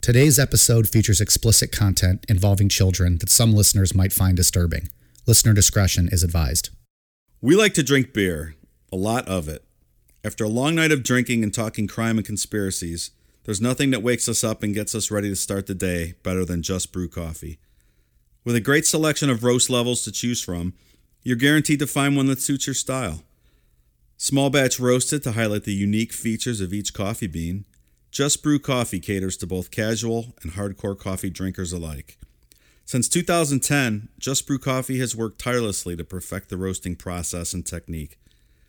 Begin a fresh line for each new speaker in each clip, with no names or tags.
Today's episode features explicit content involving children that some listeners might find disturbing. Listener discretion is advised.
We like to drink beer, a lot of it. After a long night of drinking and talking crime and conspiracies, there's nothing that wakes us up and gets us ready to start the day better than Just Brew Coffee. With a great selection of roast levels to choose from, you're guaranteed to find one that suits your style. Small batch roasted to highlight the unique features of each coffee bean, Just Brew Coffee caters to both casual and hardcore coffee drinkers alike. Since 2010, Just Brew Coffee has worked tirelessly to perfect the roasting process and technique,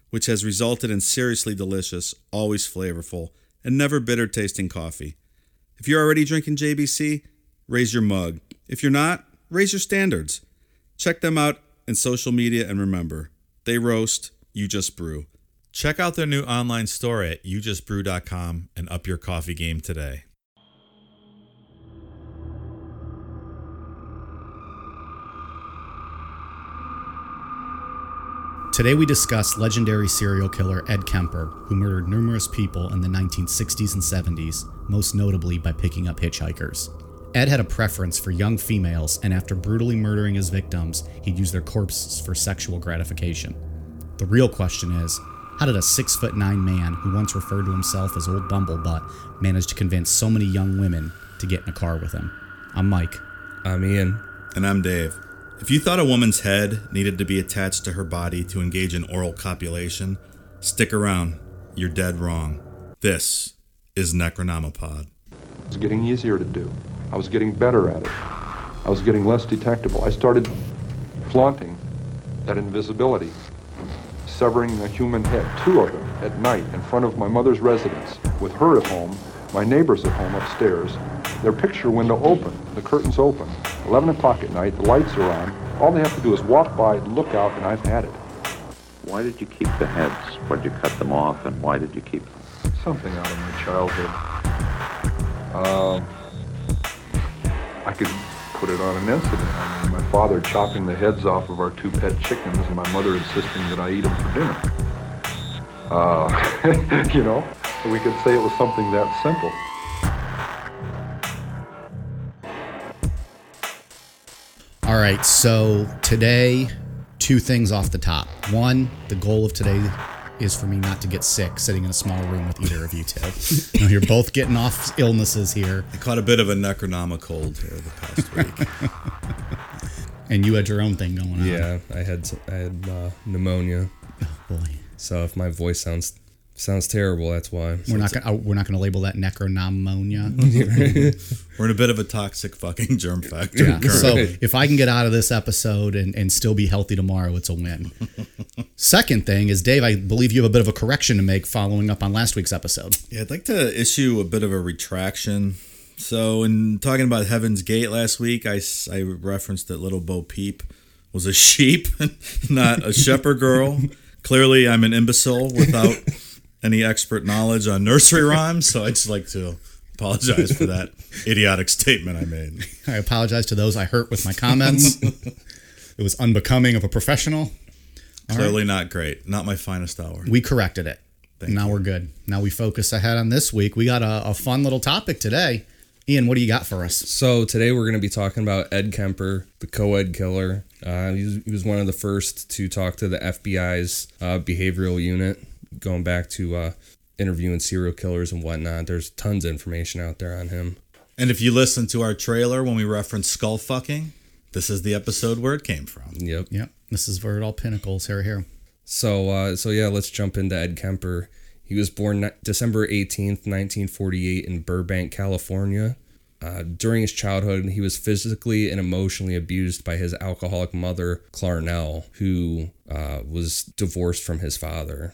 which has resulted in seriously delicious, always flavorful, and never bitter tasting coffee. If you're already drinking JBC, raise your mug. If you're not, raise your standards. Check them out in social media and remember, they roast, you just brew. Check out their new online store at youjustbrew.com and up your coffee game today.
Today we discuss legendary serial killer Ed Kemper, who murdered numerous people in the 1960s and 70s, most notably by picking up hitchhikers. Ed had a preference for young females, and after brutally murdering his victims, he'd use their corpses for sexual gratification. The real question is how did a six foot nine man who once referred to himself as Old Bumblebutt manage to convince so many young women to get in a car with him? I'm Mike.
I'm Ian.
And I'm Dave. If you thought a woman's head needed to be attached to her body to engage in oral copulation, stick around. You're dead wrong. This is Necronomipod.
It was getting easier to do. I was getting better at it. I was getting less detectable. I started flaunting that invisibility, severing a human head, two of them, at night in front of my mother's residence, with her at home, my neighbors at home upstairs, their picture window open, the curtains open. 11 o'clock at night, the lights are on. All they have to do is walk by, look out, and I've had it.
Why did you keep the heads? Why did you cut them off, and why did you keep them?
Something out of my childhood. Uh, I could put it on an incident. I mean, my father chopping the heads off of our two pet chickens, and my mother insisting that I eat them for dinner. Uh, you know, we could say it was something that simple.
All right, so today, two things off the top. One, the goal of today is for me not to get sick sitting in a small room with either of you two. You know, you're both getting off illnesses here,
I caught a bit of a Necronomicold here the past week.
and you had your own thing going on.
Yeah, I had I had uh, pneumonia,
Oh, boy.
so if my voice sounds sounds terrible, that's why.
We're not gonna uh, we're not gonna label that necronomonia.
We're in a bit of a toxic fucking germ factory.
Yeah.
currently.
So if I can get out of this episode and, and still be healthy tomorrow, it's a win. Second thing is, Dave, I believe you have a bit of a correction to make following up on last week's episode.
Yeah, I'd like to issue a bit of a retraction. So, in talking about Heaven's Gate last week, I I referenced that Little Bo Peep was a sheep, not a shepherd girl. Clearly, I'm an imbecile without any expert knowledge on nursery rhymes, so I'd just like to apologize for that idiotic statement I made.
I apologize to those I hurt with my comments. it was unbecoming of a professional.
Clearly, not great. Not my finest hour.
We corrected it. now we're good. Now we focus ahead on this week. We got a, a fun little topic today. Ian, what do you got for us?
So today we're going to be talking about Ed Kemper, the co-ed killer. Uh, he, was, he was one of the first to talk to the FBI's uh, behavioral unit, going back to uh, interviewing serial killers and whatnot. There's tons of information out there on him.
And if you listen to our trailer when we reference skull fucking, this is the episode where it came from.
Yep.
Yep. This is where it all pinnacles here. Here.
So, uh, so yeah, let's jump into Ed Kemper. He was born December 18th, 1948, in Burbank, California. Uh, during his childhood, he was physically and emotionally abused by his alcoholic mother, Clarnell, who uh, was divorced from his father.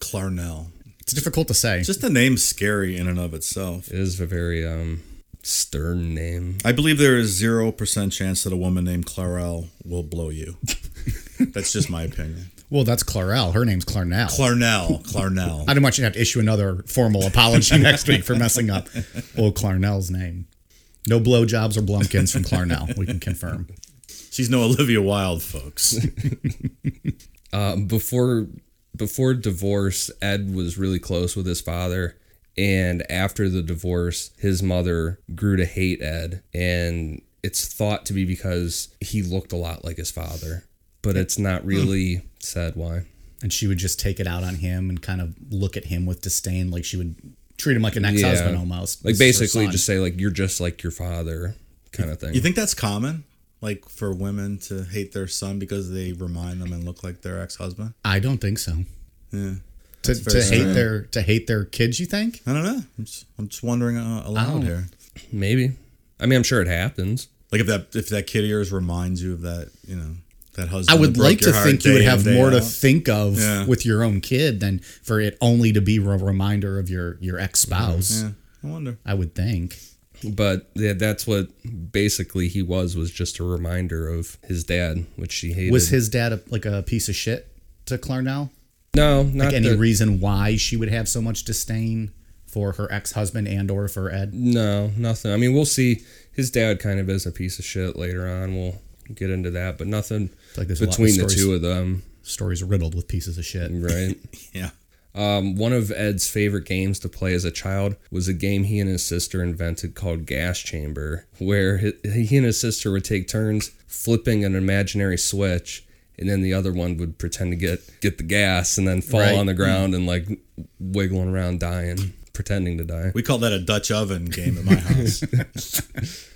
Clarnell.
It's difficult to say.
Just the name's scary in and of itself.
It is a very um, Stern name.
I believe there is zero percent chance that a woman named Clarell will blow you. That's just my opinion.
Well, that's Clarell. Her name's Clarnell.
Clarnell, Clarnell.
I don't want you to have to issue another formal apology next week for messing up old Clarnell's name. No blowjobs or blumpkins from Clarnell. We can confirm.
She's no Olivia Wilde, folks.
Uh, before before divorce, Ed was really close with his father, and after the divorce, his mother grew to hate Ed, and it's thought to be because he looked a lot like his father, but it's not hmm. really said why.
And she would just take it out on him and kind of look at him with disdain, like she would treat him like an ex-husband almost.
like
This is her
basically just say like you're just like your father, kind of thing.
You think that's common? Like for women to hate their son because they remind them and look like their ex-husband?
I don't think so.
Yeah.
To, to hate their to hate their kids, you think?
I don't know. I'm just, I'm just wondering uh, aloud here.
Maybe. I mean, I'm sure it happens.
Like if that if that kid of yours reminds you of that, you know, that husband.
I would like to think you would have more to think of
Yeah.
with your own kid than for it only to be a reminder of your your ex spouse.
Yeah, I wonder.
I would think.
But yeah, that's what basically he was was just a reminder of his dad, which she hated.
Was his dad a, like a piece of shit to Clarnell?
no not
Like any
that-
reason why she would have so much disdain for her ex husband and or for Ed?
No, nothing. I mean, we'll see. His dad kind of is a piece of shit later on. We'll get into that, but nothing
like there's a lot of
between the
stories-
two of them,
Stories riddled with pieces of shit.
right?
Yeah.
Um, one of Ed's favorite games to play as a child was a game he and his sister invented called Gas Chamber, where he, and his sister would take turns flipping an imaginary switch, and then the other one would pretend to get get the gas and then fall
Right.
on the ground and like wiggling around, dying, pretending to die.
We call that a Dutch oven game at my house.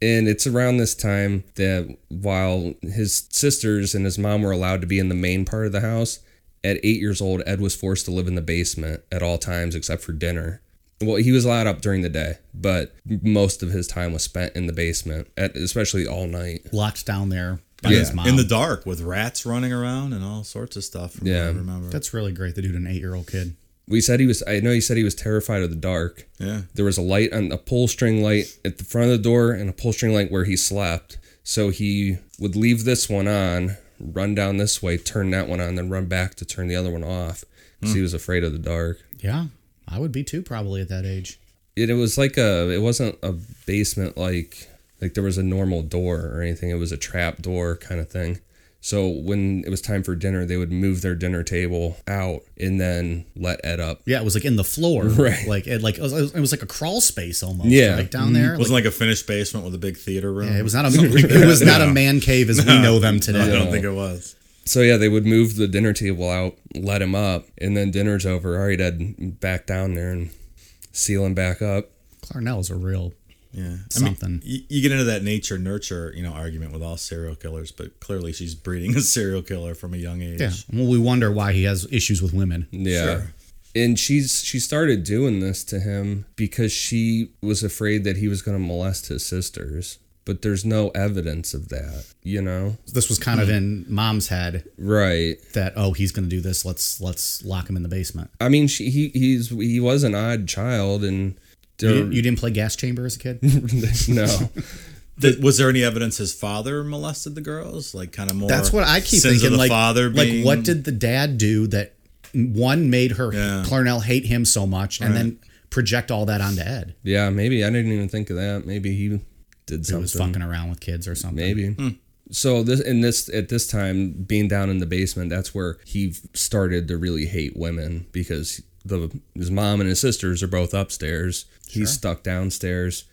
And it's around this time that while his sisters and his mom were allowed to be in the main part of the house, at eight years old, Ed was forced to live in the basement at all times except for dinner. Well, he was allowed up during the day, but most of his time was spent in the basement, at, especially all night.
Locked down there by
Yeah.
his mom.
in the dark with rats running around and all sorts of stuff. From
Yeah.
what I remember.
That's really great to do to an eight year old kid.
We said he was, I know he said he was terrified of the dark.
yeah.
There was a light on a pull string light at the front of the door and a pull string light where he slept. So he would leave this one on, run down this way, turn that one on, then run back to turn the other one off because he hmm. was afraid of the dark.
Yeah, I would be too probably at that age.
It, it was like a, it wasn't a basement like like there was a normal door or anything. It was a trap door kind of thing. So when it was time for dinner, they would move their dinner table out and then let Ed up.
Yeah, it was like in the floor,
Right.
Like it, like it was, it was like a crawl space almost.
Yeah.
right down there.
It wasn't like, a finished basement with a big theater room.
Yeah, it was not a it was not a man cave as we know them today.
I don't think it was.
So yeah, they would move the dinner table out, let him up, and then dinner's over. All right, Ed, back down there and seal him back up.
Clarnell's a real
Yeah.
Something.
I mean, you, you get into that nature nurture, you know, argument with all serial killers, but clearly she's breeding a serial killer from a young age.
yeah. Well, we wonder why he has issues with women.
Yeah.
Sure.
And she's she started doing this to him because she was afraid that he was going to molest his sisters. But there's no evidence of that, you know?
This was kind of mm. in mom's head
Right.
that oh he's going to do this. Let's let's lock him in the basement.
I mean, she he he's he was an odd child and
You didn't, you didn't play gas chamber as a kid.
no.
Th- was there any evidence his father molested the girls? Like kind of more.
That's what I keep thinking. Like,
father
like what did the dad do that one made her
Yeah.
Clarnell hate him so much, and then project all that onto Ed?
Yeah, maybe I didn't even think of that. Maybe he did
He
something.
was fucking around with kids or something.
Maybe. Hmm. So this in this at this time being down in the basement, that's where he started to really hate women because the his mom and his sisters are both upstairs. He's stuck downstairs.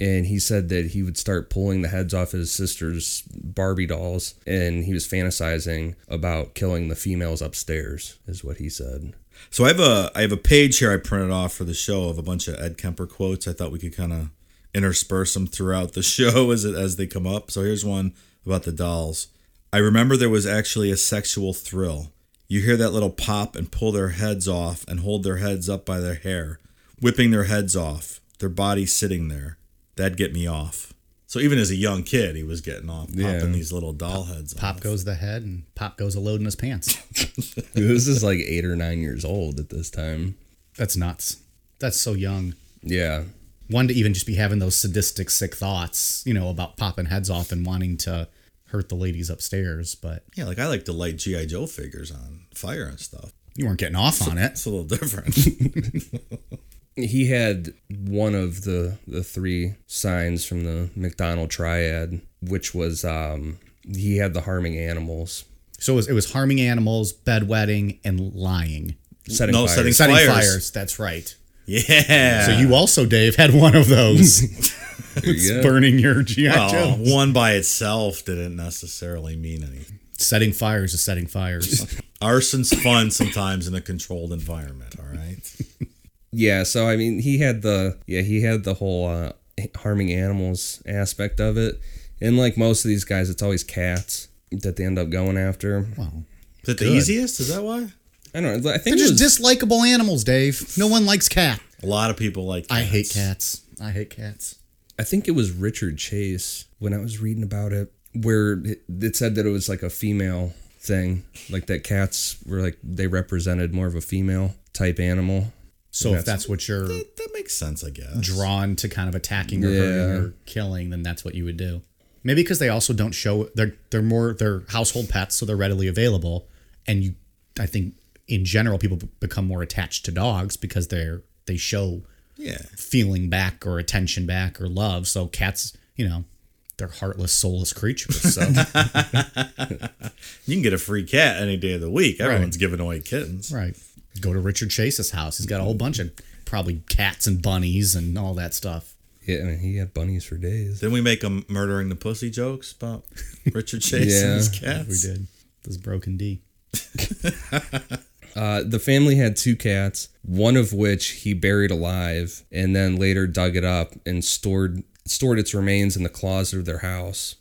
And he said that he would start pulling the heads off his sister's Barbie dolls, and he was fantasizing about killing the females upstairs, is what he said.
So I have a I have a page here I printed off for the show of a bunch of Ed Kemper quotes. I thought we could kind of intersperse them throughout the show as it as they come up. So here's one about the dolls. I remember there was actually a sexual thrill. You hear that little pop and pull their heads off and hold their heads up by their hair, whipping their heads off, their bodies sitting there. That'd get me off. So even as a young kid, he was getting off, popping
Yeah.
these little doll heads.
Pop
off.
goes the head, and Pop goes a load in his pants.
this is like eight or nine years old at this time.
That's nuts. That's so young.
Yeah.
One to even just be having those sadistic, sick thoughts, you know, about popping heads off and wanting to hurt the ladies upstairs. But
Yeah, like I like to light GI Joe figures on fire and stuff.
you weren't getting off on it.
It's a little different.
he had one of the the three signs from the McDonald triad, which was um he had the harming animals,
So it was, it was harming animals, bedwetting, and lying.
setting
No,
fires.
setting-
Setting
Fires.
fires. That's right.
Yeah.
So you also, Dave, had one of those.
There you
burning your GI
well,
Joes.
one by itself didn't necessarily mean anything.
Setting fires is setting fires.
Arson's fun sometimes in a controlled environment. All right.
Yeah, so I mean, he had the yeah he had the whole uh, harming animals aspect of it, and like most of these guys, it's always cats that they end up going after.
Is it the
Good.
easiest? Is that why?
I don't know. I
They're just
was,
dislikable animals, Dave. No one likes cat.
A lot of people like. Cats.
I hate
cats.
cats. I hate cats.
I think it was Richard Chase when I was reading about it, where it, it said that it was like a female thing, like that cats were like they represented more of a female type animal.
So
And
if that's what you're
That, that makes sense, I guess.
drawn to kind of attacking or hurting or killing, then that's what you would do. Maybe because they also don't show they're they're more they're household pets, so they're readily available. And you, I think, in general, people become more attached to dogs because they're they show
Yeah.
feeling back or attention back or love. So cats, you know, they're heartless, soulless creatures. So
You can get a free cat any day of the week. Everyone's giving away kittens.
right, go to Richard Chase's house. He's got a whole bunch of probably cats and bunnies and all that stuff.
Yeah, I mean, he had bunnies for days.
Didn't we make a murdering the pussy jokes about Richard Chase
Yeah,
and his cats?
We did this broken D.
Uh, the family had two cats, one of which he buried alive, and then later dug it up and stored stored its remains in the closet of their house.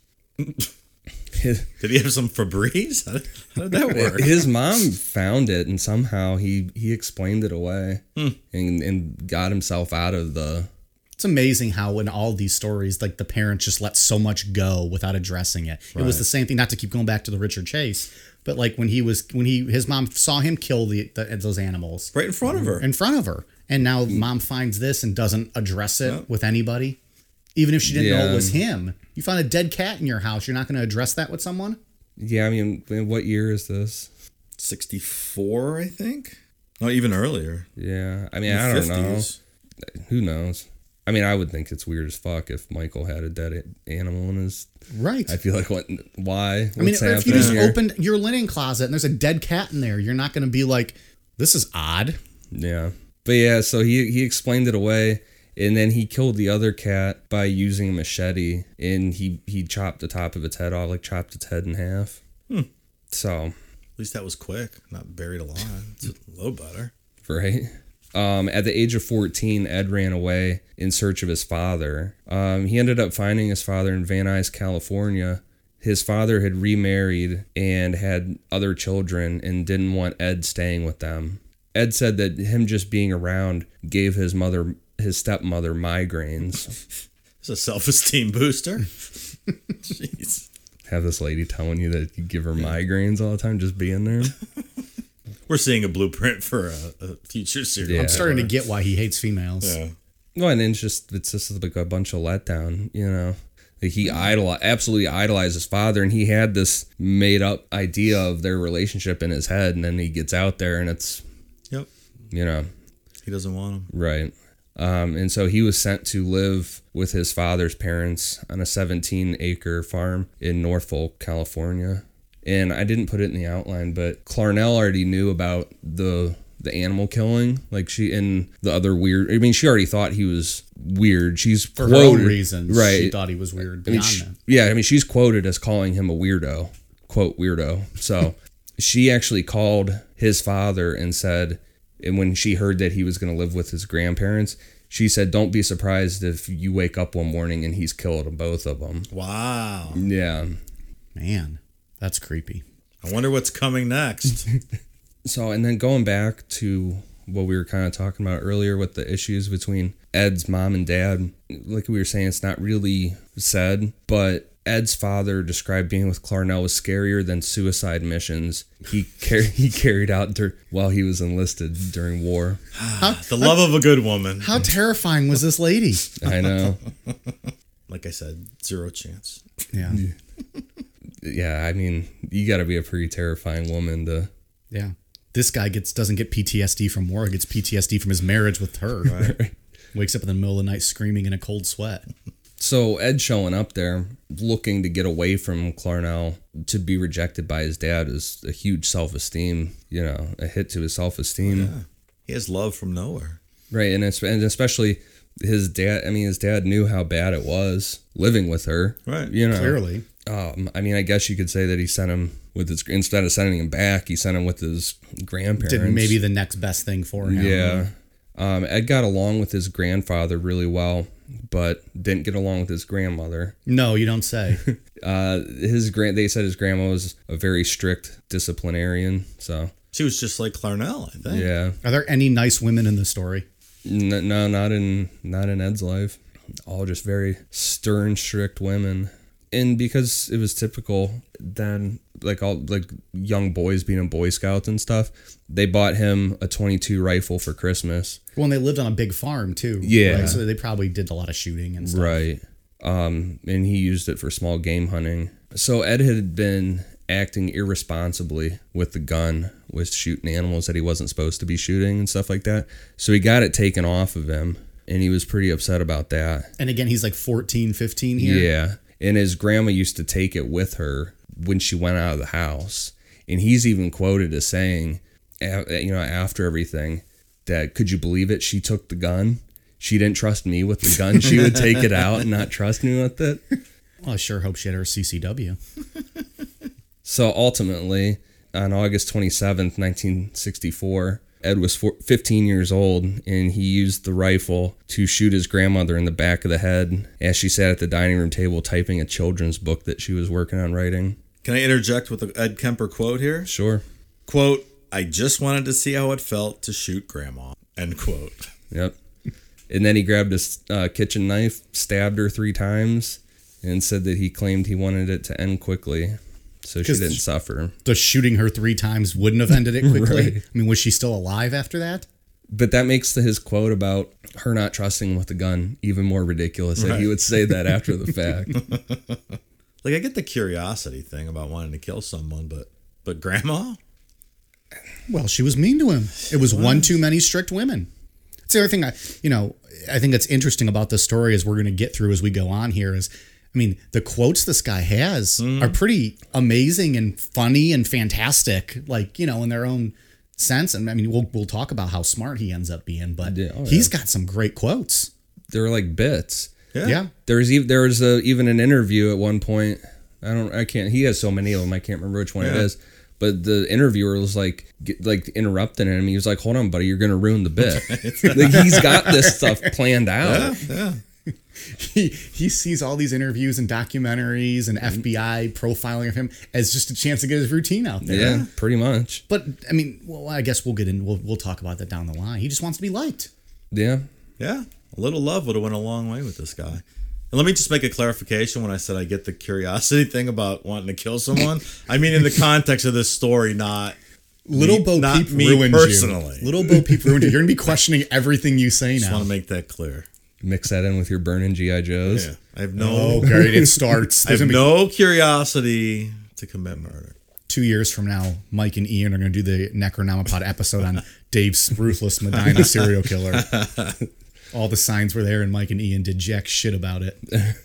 His,
Did he have some Febreze? How did, how did that work?
his mom found it, and somehow he he explained it away
Hmm.
and and got himself out of the.
It's amazing how in all these stories, like the parents just let so much go without addressing it. It was the same thing. Not to keep going back to the Richard Chase, but like when he was when he his mom saw him kill the, the those animals
right in front of her.
in front of her, and now mom finds this and doesn't address it with anybody, even if she didn't know it was him. You found a dead cat in your house. You're not going to address that with someone.
Yeah, I mean, what year is this?
64, I think. No, even earlier.
Yeah, I mean, I don't know.
50s.
Who knows? I mean, I would think it's weird as fuck if Michael had a dead animal in his.
Right.
I feel like what? Why?
I mean, if you just
here?
opened your linen closet and there's a dead cat in there, you're not going to be like, "This is odd."
Yeah. But yeah, so he he explained it away and then he killed the other cat by using a machete and he he chopped the top of its head off, like chopped its head in half. Hmm. So,
At least that was quick, not buried alive. It's a little better.
right? Um, at the age of 14, Ed ran away in search of his father. Um, he ended up finding his father in Van Nuys, California. His father had remarried and had other children and didn't want Ed staying with them. Ed said that him just being around gave his mother, his stepmother, migraines.
It's a self esteem booster. Jeez.
Have this lady telling you that you give her migraines all the time just being there.
We're seeing a blueprint for a, a future series.
Yeah.
I'm starting to get why he hates females.
Yeah.
No, and it's just it's just like a bunch of letdown, you know. Like he idol absolutely idolized his father, and he had this made up idea of their relationship in his head, and then he gets out there, and it's
Yep.
you know
He doesn't want him.
right. Um, and so he was sent to live with his father's parents on a 17 acre farm in North Fork, California. And I didn't put it in the outline, but Clarnell already knew about the the animal killing. Like she and the other weird. I mean, she already thought he was weird. She's
For her own reasons,
right?
she thought he was weird
I mean,
beyond
sh-
that.
yeah, I mean, she's quoted as calling him a weirdo, quote weirdo. So she actually called his father and said, and when she heard that he was going to live with his grandparents, she said, "Don't be surprised if you wake up one morning and he's killed both of them."
Wow.
Yeah.
Man, that's creepy.
I wonder what's coming next.
So, and then going back to what we were kind of talking about earlier with the issues between Ed's mom and dad, like we were saying, it's not really said, but Ed's father described being with Clarnell was scarier than suicide missions he car- he carried out dur- while he was enlisted during war.
Ah, the love of a good woman.
How terrifying was this lady?
I know.
Like I said, zero chance.
Yeah.
yeah, I mean, you got to be a pretty terrifying woman to.
Yeah. This guy gets doesn't get PTSD from war, he gets PTSD from his marriage with her. Right? Wakes up in the middle of the night screaming in a cold sweat.
So Ed showing up there, looking to get away from Clarnell, to be rejected by his dad is a huge self-esteem. You know, a hit to his self-esteem. Yeah.
He has love from nowhere.
Right, and it's, and especially his dad. I mean, his dad knew how bad it was living with her.
Right,
you know,
Clearly.
Um, I mean, I guess you could say that he sent him with his instead of sending him back, he sent him with his grandparents.
Did maybe the next best thing for him.
Yeah. Um, Ed got along with his grandfather really well, but didn't get along with his grandmother.
No, you don't say.
Uh, his grand they said his grandma was a very strict disciplinarian. So
She was just like Clarnell, I think.
yeah,
Are there any nice women in the story?
N- no, not in not in Ed's life. All just very stern, strict women. And because it was typical then, like all like young boys being in Boy Scouts and stuff, they bought him a 22 rifle for Christmas.
Well, and they lived on a big farm too.
Yeah.
right? So they probably did a lot of shooting and stuff.
Right. Um, and he used it for small game hunting. So Ed had been acting irresponsibly with the gun, with shooting animals that he wasn't supposed to be shooting and stuff like that. So he got it taken off of him, and he was pretty upset about that.
And again, he's like 14, 15 here.
Yeah. And his grandma used to take it with her when she went out of the house. And he's even quoted as saying, you know, after everything, that could you believe it? She took the gun. She didn't trust me with the gun. She would take it out and not trust me with it.
Well, I sure hope she had her CCW.
So ultimately, on August 27th, 1964, Ed was four, 15 years old and he used the rifle to shoot his grandmother in the back of the head as she sat at the dining room table typing a children's book that she was working on writing.
Can I interject with an Ed Kemper quote here?
Sure.
Quote, I just wanted to see how it felt to shoot grandma. End quote.
Yep. And then he grabbed his uh, kitchen knife, stabbed her three times, and said that he claimed he wanted it to end quickly so she didn't suffer.
The shooting her three times wouldn't have ended it quickly.
Right.
I mean, was she still alive after that?
But that makes the, his quote about her not trusting him with the gun even more ridiculous that he would say that after the fact.
Like I get the curiosity thing about wanting to kill someone, but but grandma?
Well, she was mean to him. It was one too many strict women. It's the other thing I, you know, I think that's interesting about this story as we're going to get through as we go on here is, I mean, the quotes this guy has are mm. pretty amazing and funny and fantastic, like, you know, in their own sense. And I mean, we'll, we'll talk about how smart he ends up being, but
Yeah, oh,
he's got some great quotes.
They're like bits.
Yeah.
There was even there was a, even an interview at one point. I don't I can't he has so many of them I can't remember which one it
Yeah.
is. But the interviewer was like get, like interrupting him. He was like, "Hold on, buddy, you're gonna ruin the bit." like he's got this stuff planned out.
Yeah.
He he sees all these interviews and documentaries and mm-hmm. FBI profiling of him as just a chance to get his routine out there.
Yeah, pretty much.
But I mean, well, I guess we'll get in. We'll we'll talk about that down the line. He just wants to be liked.
Yeah.
Yeah. A little love would have went a long way with this guy. And let me just make a clarification when I said I get the curiosity thing about wanting to kill someone. I mean in the context of this story, not
Little
me-
Bo
not
Peep
me
ruined
personally.
you. Little Bo Peep ruined you. You're gonna be questioning everything you say now.
just want to make that clear.
Mix that in with your burning GI Joes.
Yeah. I have no
Oh, great! It starts.
I have
gonna be
no curiosity to commit murder.
two years from now. Mike and Ian are gonna do the Necronomipod episode on Dave's ruthless Medina serial killer. All the signs were there, and Mike and Ian did jack shit about it.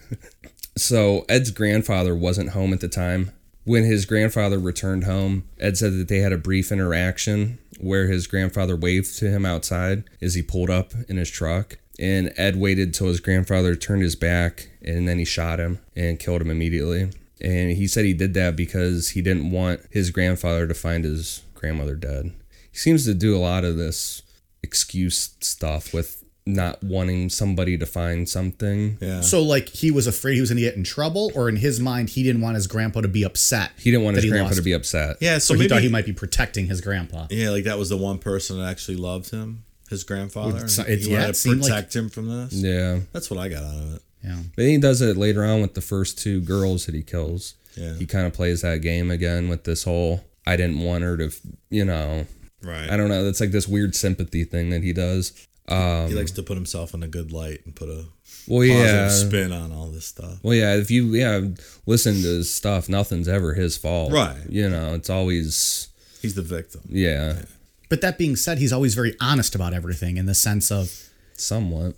So Ed's grandfather wasn't home at the time. When his grandfather returned home, Ed said that they had a brief interaction where his grandfather waved to him outside as he pulled up in his truck. And Ed waited till his grandfather turned his back and then he shot him and killed him immediately. And he said he did that because he didn't want his grandfather to find his grandmother dead. He seems to do a lot of this excuse stuff with not wanting somebody to find something.
Yeah.
So, like, he was afraid he was gonna get in trouble, or in his mind, he didn't want his grandpa to be upset.
He didn't want his grandpa to be upset.
yeah,
So,
so,
he thought he might be protecting his grandpa.
Yeah, like that was the one person that actually loved him, his grandfather.
Well,
and he
yeah,
wanted to
seemed like-
protect him from this.
Yeah.
That's what I got out of it.
Yeah.
But he does it later on with the first two girls that he kills.
Yeah.
He kind of plays that game again with this whole I didn't want her to, you know,
Right.
I don't know. That's like this weird sympathy thing that he does. Um,
he likes to put himself in a good light and put a
well,
positive
yeah.
spin on all this stuff.
Well, yeah. If you yeah listen to his stuff, nothing's ever his fault.
Right.
You know, it's always
He's the victim.
yeah,
But that being said, he's always very honest about everything in the sense of,
somewhat.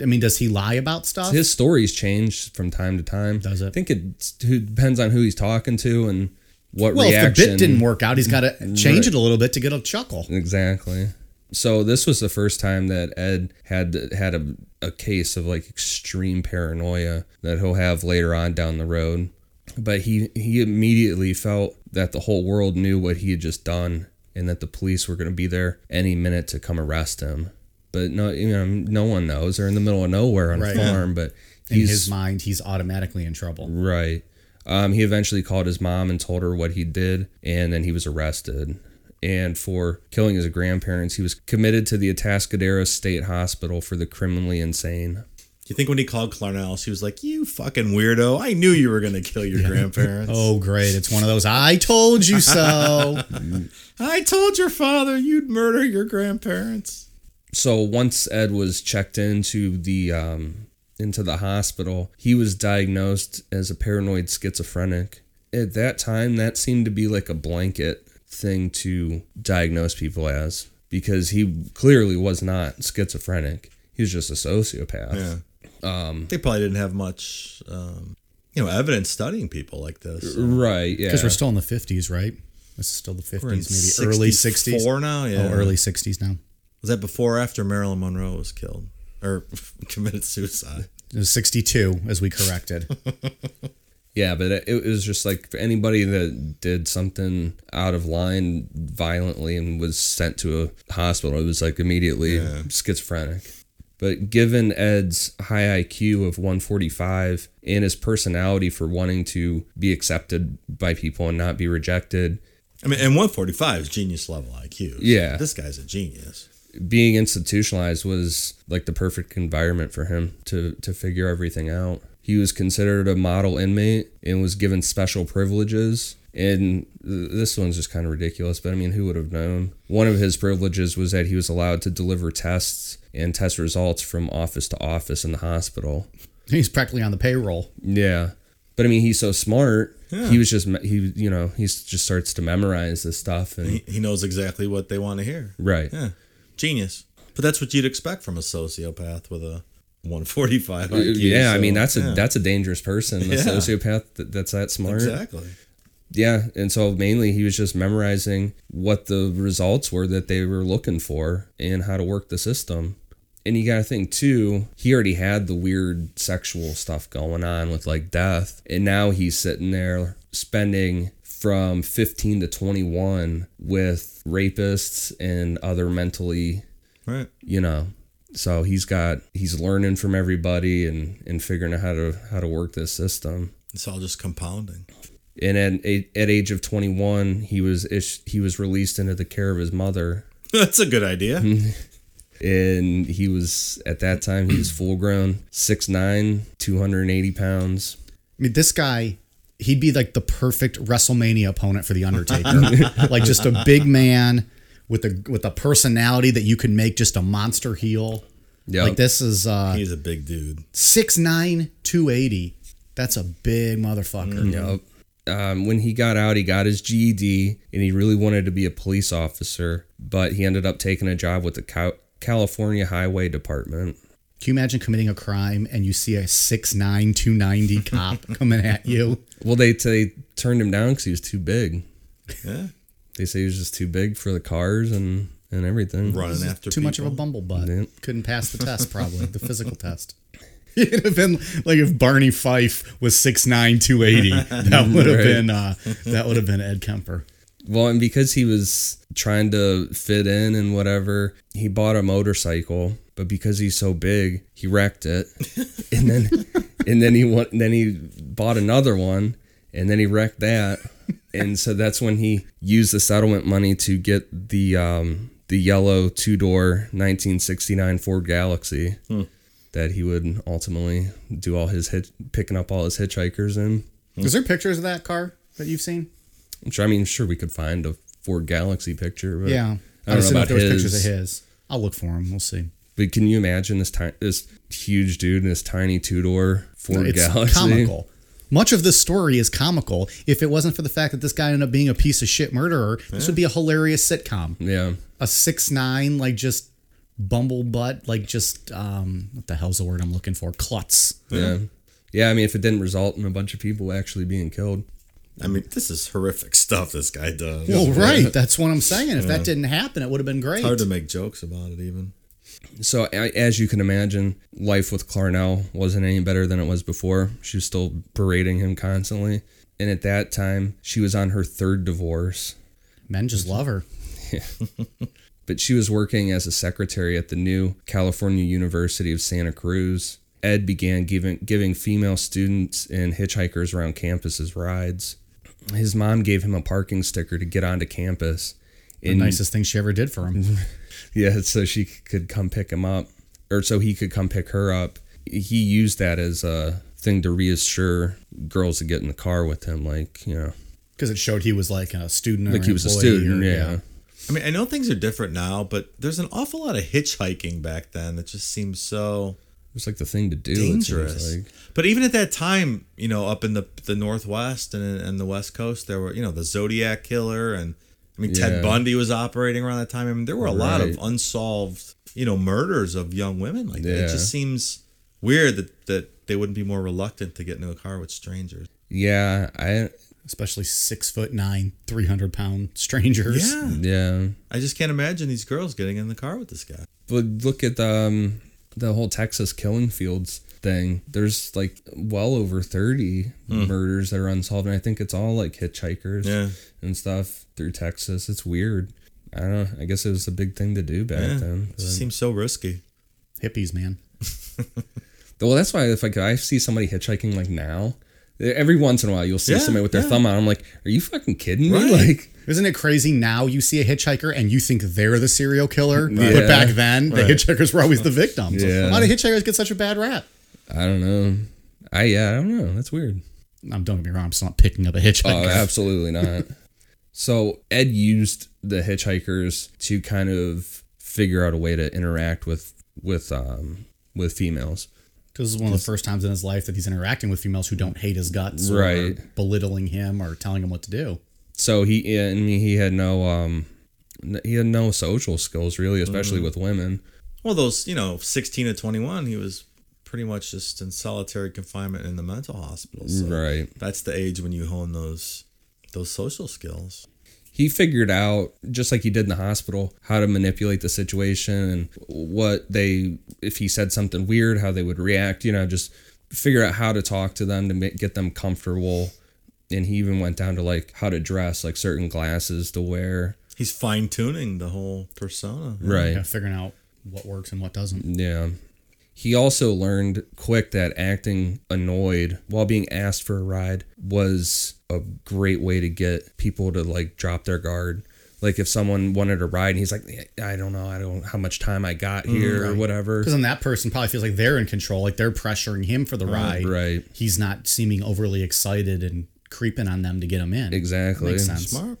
I mean, does he lie about stuff?
His stories change from time to time.
Does it?
I think it depends on who he's talking to and what
well, if
reaction.
the bit didn't work out, he's got to change it a little bit to get a chuckle.
Exactly. So this was the first time that Ed had had a, a case of like extreme paranoia that he'll have later on down the road. But he he immediately felt that the whole world knew what he had just done and that the police were going to be there any minute to come arrest him. But no, you know, no one knows. They're in the middle of nowhere on
Right.
a farm. But
In his mind, he's automatically in trouble.
Right. Um, he eventually called his mom and told her what he did, and then he was arrested. And for killing his grandparents, he was committed to the Atascadero State Hospital for the criminally insane.
Do you think when he called Clarnell, she was like, "You fucking weirdo! I knew you were gonna kill your grandparents.
Oh, great. It's one of those, I told you so.
I told your father you'd murder your grandparents."
So once Ed was checked into the um, into the hospital, he was diagnosed as a paranoid schizophrenic. At that time, that seemed to be like a blanket thing to diagnose people as because he clearly was not schizophrenic. He was just a sociopath.
Yeah. Um, they probably didn't have much, um, you know, evidence studying people like this.
Right. Yeah.
Because we're still in the 50s, right? This is still the 50s,
We're in
maybe early 60s.
64 now. Yeah.
Oh, early 60s now.
Was that before or after Marilyn Monroe was killed or committed suicide?
It was 62, as we corrected.
Yeah, but it, it was just like for anybody that did something out of line violently and was sent to a hospital, it was like immediately schizophrenic. But given Ed's high IQ of 145 and his personality for wanting to be accepted by people and not be rejected,
I mean, and 145 is genius level IQ.
Yeah.
This guy's a genius.
being institutionalized was like the perfect environment for him to to figure everything out. He was considered a model inmate and was given special privileges. And this one's just kind of ridiculous, but I mean, who would have known? One of his privileges was that he was allowed to deliver tests and test results from office to office in the hospital.
He's practically on the payroll.
Yeah. But I mean, he's so smart. He was just, he, you know, he just starts to memorize this stuff. And,
He, he knows exactly what they want to hear.
right.
Yeah. Genius. But that's what you'd expect from a sociopath with a 145 IQ.
yeah, I mean that's a
yeah.
that's a dangerous person, a
Yeah.
sociopath that, that's that smart.
Exactly.
Yeah, and so mainly he was just memorizing what the results were that they were looking for and how to work the system. And you got to think too, he already had the weird sexual stuff going on with like death, and now he's sitting there spending from 15 to 21 with rapists and other mentally
Right.
you know so he's got he's learning from everybody and and figuring out how to how to work this system
It's all just compounding.
and at at age of 21 he was ish, he was released into the care of his mother
That's a good idea.
and he was at that time he was full grown 6'9 280 pounds
I mean, this guy, he'd be like the perfect WrestleMania opponent for The Undertaker. like just a big man with a with a personality that you could make just a monster heel.
Yeah
Like this is uh
He's a big dude.
6'9", 280. That's a big motherfucker.
Yep. Um, when he got out, he got his GED and he really wanted to be a police officer, but he ended up taking a job with the Cal- California Highway Department.
Can you imagine committing a crime and you see a 6'9", 290 cop coming at you?
Well, they they turned him down because he was too big.
Yeah.
They say he was just too big for the cars and and everything.
Running after
Too much of a
people.
bumblebutt.
Yeah.
Couldn't pass the test, probably, the physical test. It'd have been like if Barney Fife was 6'9", 280. That would have
Right.
been uh, that would have been Ed Kemper.
Well, and because he was trying to fit in and whatever, he bought a motorcycle. But because he's so big, he wrecked it, and then and then he went, then he bought another one, and then he wrecked that, and so that's when he used the settlement money to get the um, the yellow two door 1969 Ford Galaxie that that he would ultimately do all his hit, picking up all his hitchhikers in. Hmm.
Is there pictures of that car that you've seen?
I'm sure. I mean, sure, we could find a Ford Galaxie picture. But
Yeah.
I don't
just
know about
there was
his.
pictures of his. I'll look for him. We'll see.
But can you imagine this ti- this huge dude in this tiny two door Ford
it's
Galaxie?
comical. Much of this story is comical. If it wasn't for the fact that this guy ended up being a piece of shit murderer, this would be a hilarious sitcom.
Yeah.
A six nine, like just bumble butt, like just um, what the hell's the word I'm looking for? Klutz.
Yeah. Yeah, I mean, if it didn't result in a bunch of people actually being killed.
I mean, this is horrific stuff this guy does.
Well, right. That's what I'm saying. If that didn't happen, it would have been great.
It's hard to make jokes about it, even.
So, as you can imagine, life with Clarnell wasn't any better than it was before. She was still berating him constantly. And at that time, she was on her third divorce.
Men just love her.
But she was working as a secretary at the new California University of Santa Cruz. Ed began giving giving female students and hitchhikers around campuses rides. His mom gave him a parking sticker to get onto campus.
The nicest thing she ever did for him.
Yeah, so she could come pick him up, or so he could come pick her up. He used that as a thing to reassure girls to get in the car with him, like you know,
Because it showed he was like a student.
Like
an
he was a student.
or-
yeah.
I mean, I know things are different now, but there's an awful lot of hitchhiking back then that just seems so
it was like the thing to do. it seems
dangerous.
like.
But even at that time, you know, up in the the Northwest and and the West Coast, there were you know the Zodiac killer, and I mean
Yeah.
Ted Bundy was operating around that time. I mean, there were a lot of unsolved you know murders of young women like that. It just seems weird that that they wouldn't be more reluctant to get into a car with strangers.
Yeah, I
Especially six foot nine, 300 pound strangers.
Yeah,
yeah.
I just can't imagine these girls getting in the car with this guy.
But look at the um, the whole Texas killing fields thing. There's like well over thirty hmm. murders that are unsolved, and I think it's all like hitchhikers
Yeah.
and stuff through Texas. It's weird. I don't know. I guess it was a big thing to do back
Yeah,
then.
it seems so risky.
Hippies, man.
Well, that's why if like I see somebody hitchhiking like now, every once in a while you'll see
Yeah,
somebody with their
yeah.
thumb out. I'm like, are you fucking kidding me?
Right.
Like,
Isn't it crazy now you see a hitchhiker and you think they're the serial killer?
Yeah.
But back then, the hitchhikers were always the victims.
Yeah.
Why do hitchhikers get such a bad rap?
I don't know. I yeah, I don't know. That's weird.
Um, don't get me wrong, I'm still not picking up a hitchhiker.
Oh, absolutely not. so Ed used the hitchhikers to kind of figure out a way to interact with with um with females.
This is one of the first times in his life that he's interacting with females who don't hate his guts or
Right.
belittling him or telling him what to do.
So he yeah, I mean he had no um he had no social skills really, especially with women.
Well, those you know, sixteen to twenty one, he was pretty much just in solitary confinement in the mental hospital. So
Right.
That's the age when you hone those those social skills.
He figured out just like he did in the hospital how to manipulate the situation and what they if he said something weird how they would react, you know, just figure out how to talk to them to make, get them comfortable. And he even went down to like how to dress, like certain glasses to wear.
He's fine tuning the whole persona.
Right.
Yeah, figuring out what works and what doesn't.
Yeah. He also learned quick that acting annoyed while being asked for a ride was a great way to get people to like drop their guard. Like if someone wanted a ride and he's like, I don't know, I don't know how much time I got here or whatever.
Because then that person probably feels like they're in control, like they're pressuring him for the ride.
right.
He's not seeming overly excited and creeping on them to get him in.
Exactly.
Makes sense.
Smart.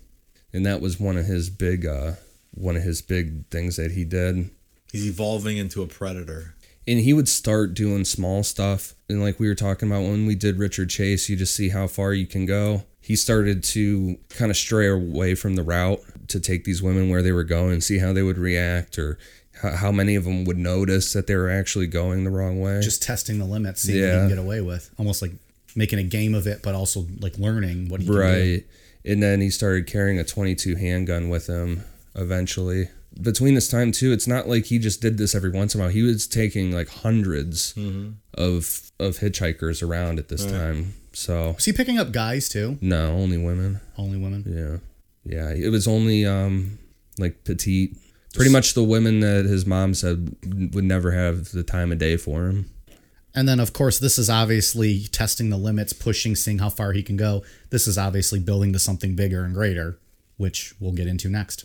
And that was one of his big uh one of his big things that he did.
He's evolving into a predator.
And he would start doing small stuff and like we were talking about when we did richard chase you just see how far you can go he started to kind of stray away from the route to take these women where they were going see how they would react or how, many of them would notice that they were actually going the wrong way
Just testing the limits, seeing what he
Yeah.
can get away with. Almost like making a game of it, but also like learning what he can do.
right and then he started carrying a 22 handgun with him eventually between this time too it's not like he just did this every once in a while he was taking like 100s of of hitchhikers around at this time so
Was he picking up guys too?
no only women
Only women?
yeah yeah it was only um like petite pretty much the women that his mom said would never have the time of day for him
And then, of course, this is obviously testing the limits, pushing, seeing how far he can go. This is obviously building to something bigger and greater, which we'll get into next.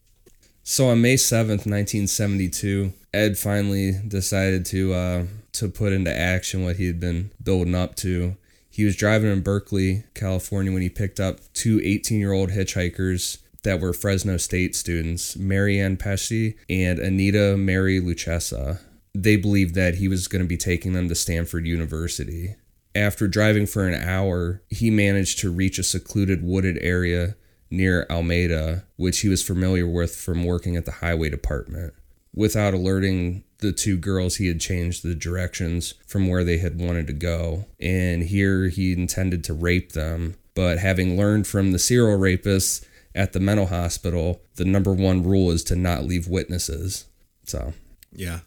So on May 7th, 1972, Ed finally decided to uh, to put into action what he had been building up to. He was driving in Berkeley, California when he picked up two 18-year-old hitchhikers that were Fresno State students, Mary Ann Pesce and Anita Mary Luchessa. They believed that he was going to be taking them to Stanford University. After driving for an hour, he managed to reach a secluded wooded area near Alameda, which he was familiar with from working at the highway department. Without alerting the two girls, he had changed the directions from where they had wanted to go. And here he intended to rape them. But having learned from the serial rapists at the mental hospital, the number one rule is to not leave witnesses. So,
Yeah.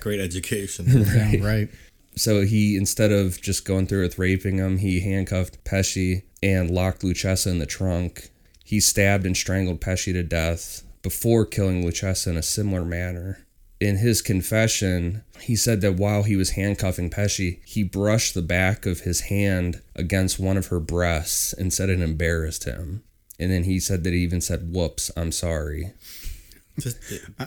Great education.
Yeah, right.
so he instead of just going through with raping them, he handcuffed Pesce and locked Luchessa in the trunk. He stabbed and strangled Pesce to death before killing Luchessa in a similar manner. In his confession, he said that while he was handcuffing Pesce, he brushed the back of his hand against one of her breasts and said it embarrassed him. And then he said that he even said, Whoops, I'm sorry.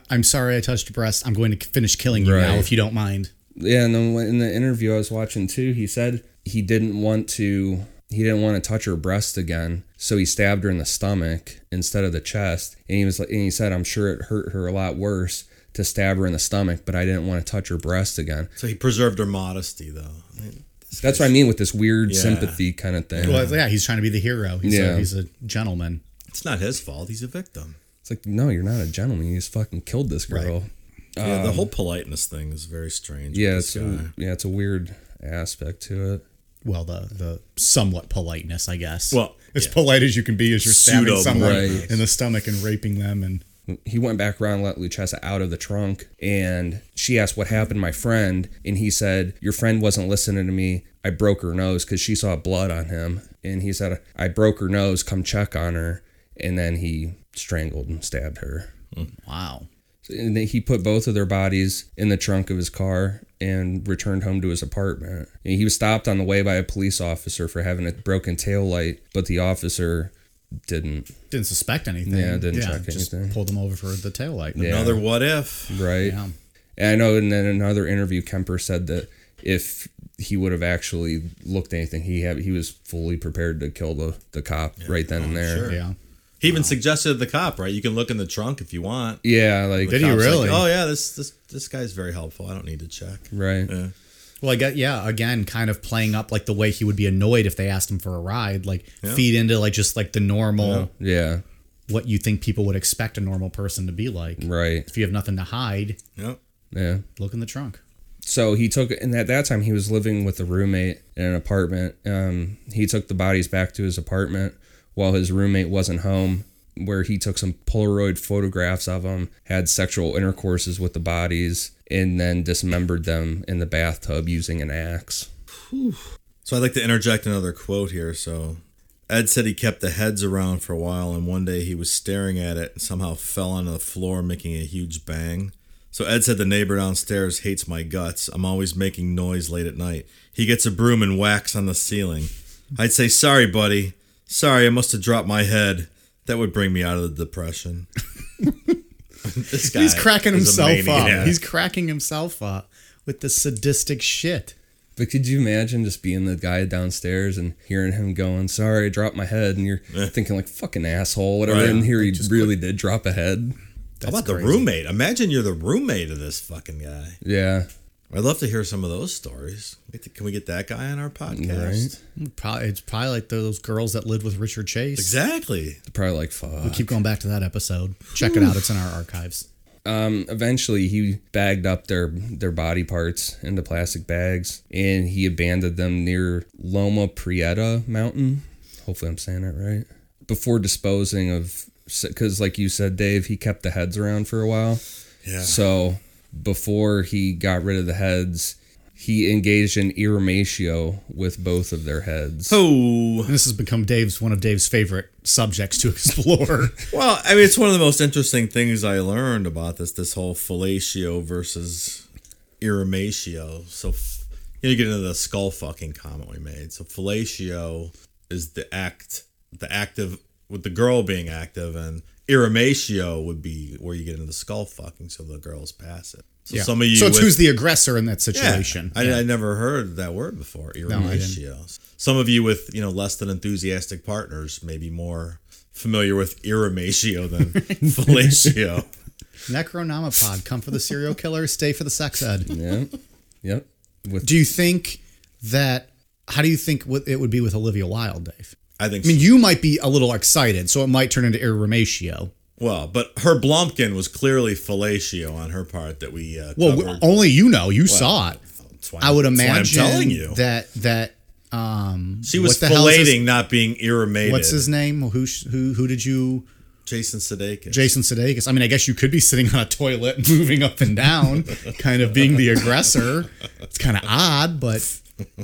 I'm sorry I touched your breast. I'm going to finish killing you now if you don't mind.
Yeah, and then in the interview I was watching too, he said he didn't want to he didn't want to touch her breast again, so he stabbed her in the stomach instead of the chest. And he was like, and he said, "I'm sure it hurt her a lot worse to stab her in the stomach, but I didn't want to touch her breast again."
so he preserved her modesty, though. I mean,
That's what I mean with this weird
Yeah.
sympathy kind of thing.
Well, yeah, he's trying to be the hero. He's,
Yeah.
a, he's a gentleman.
It's not his fault. He's a victim.
It's like, no, you're not a gentleman. You just fucking killed this girl.
yeah, the whole politeness thing is very strange.
Um, Yeah, it's a, yeah, it's a weird aspect to it.
Well, the the somewhat politeness, I guess.
Well,
as
yeah.
polite as you can be as you're stabbing
Pseudo
someone
politeness.
in the stomach and raping them, and
he went back around and let Luchessa out of the trunk and she asked what happened to my friend and he said your friend wasn't listening to me i broke her nose because she saw blood on him and he said i broke her nose come check on her and then he strangled and stabbed her hmm.
wow.
and he put both of their bodies in the trunk of his car and returned home to his apartment and he was stopped on the way by a police officer for having a broken tail light but the officer didn't
Didn't suspect anything.
Yeah, didn't check
just
anything.
Pulled him over for the taillight.
Yeah.
Another what if?
right
Yeah.
And I know in another interview, Kemper said that if he would have actually looked anything, he had he was fully prepared to kill the, the cop right then and oh, there.
sure.
Yeah.
He even suggested the cop, right? You can look in the trunk if you want.
Yeah, like
Did he
Cop's like,
really?
oh yeah, this this this guy's very helpful. I don't need to check.
right.
Yeah.
Well, I get yeah. Again, kind of playing up like the way he would be annoyed if they asked him for a ride. Like
Yeah.
feed into like just like the normal
Yeah,
what you think people would expect a normal person to be like.
right.
If you have nothing to hide,
Yep.
Yeah.
look in the trunk.
So he took, and at that time he was living with a roommate in an apartment. Um, he took the bodies back to his apartment while his roommate wasn't home, where he took some Polaroid photographs of them, had sexual intercourses with the bodies, and then dismembered them in the bathtub using an axe.
So I'd like to interject another quote here. So Ed said he kept the heads around for a while, and one day he was staring at it and somehow fell onto the floor, making a huge bang. So Ed said the neighbor downstairs hates my guts. I'm always making noise late at night. He gets a broom and whacks on the ceiling. I'd say, Sorry, buddy. Sorry, I must have dropped my head. That would bring me out of the depression. this guy
He's cracking
is a
himself up.
maniac.
He's cracking himself up with the sadistic shit.
But could you imagine just being the guy downstairs and hearing him going, "Sorry, I dropped my head," and you're thinking like "fucking asshole," whatever.
Right.
And here he really did drop a head.
How about
crazy.
the roommate? Imagine you're the roommate of this fucking guy.
Yeah,
I'd love to hear some of those stories. Can we get that guy on our podcast?
right.
Probably, it's probably like those girls that lived with Richard Chase.
Exactly.
Probably like fuck.
We keep going back to that episode. Check it out. It's in our archives.
Um, eventually, he bagged up their their body parts into plastic bags and he abandoned them near Loma Prieta Mountain. Hopefully, I'm saying that right. Before disposing of, because like you said, Dave, he kept the heads around for a while.
Yeah.
So before he got rid of the heads, he engaged in irrumatio with both of their heads.
Oh,
this has become Dave's one of Dave's favorite subjects to explore.
well, I mean, it's one of the most interesting things I learned about this this whole fellatio versus irrumatio. So, you, know, you get into the skull fucking comment we made. So, fellatio is the act, the active with the girl being active, and irrumatio would be where you get into the skull fucking. So the girls pass it. So
Yeah.
some of you,
so it's
with-
who's the aggressor in that
Yeah.
situation?
I,
Yeah.
I never heard that word before.
I didn't.
Some of you with you know less than enthusiastic partners may be more familiar with irrumatio than fellatio.
Necronomipod, come for the serial killer, stay for the sex ed.
Yeah. Yep. With
Do you think that? How do you think what it would be with Olivia Wilde, Dave?
I think.
I mean, you might be a little excited, so it might turn into irrumatio.
well, but her Blumpkin was clearly fellatio on her part that we uh,
Well,
covered.
only you know. You saw it. I would imagine
I'm telling you.
that that um
she was
what the hell is his-
fellating, not being irrimated.
What's his name? Who who who did you?
Jason Sudeikis.
Jason Sudeikis. I mean, I guess you could be sitting on a toilet moving up and down, kind of being the aggressor. It's kind of odd, but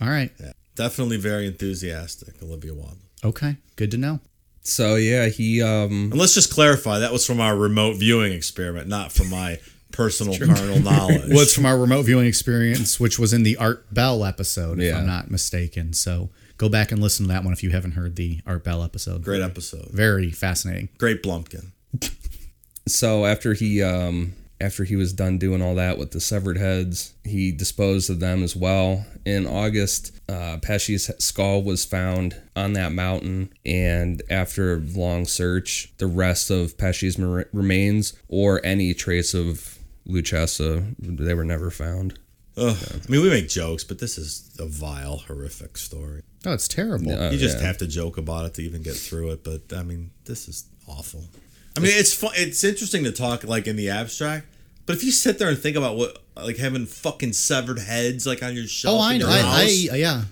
all right.
Definitely very enthusiastic, Olivia Wilde.
Okay, good to know.
so yeah, he um
And let's just clarify that was from our remote viewing experiment, not from my personal carnal knowledge.
Well, it's from our remote viewing experience, which was in the Art Bell episode, if
Yeah.
I'm not mistaken. So go back and listen to that one if you haven't heard the Art Bell episode.
great episode?
Very fascinating.
Great Blumpkin.
so after he um after he was done doing all that with the severed heads, he disposed of them as well. In August, uh, Pesce's skull was found on that mountain, and after a long search, the rest of Pesce's mer- remains or any trace of Luchessa, they were never found.
Ugh. I mean, we make jokes, but this is a vile, horrific story.
Oh, it's terrible.
Uh,
You just
yeah.
have to joke about it to even get through it. But I mean, this is awful. I mean, it's fun. It's interesting to talk like in the abstract, but if you sit there and think about what like having fucking severed heads like on your shelf,
oh, I know. I, I yeah.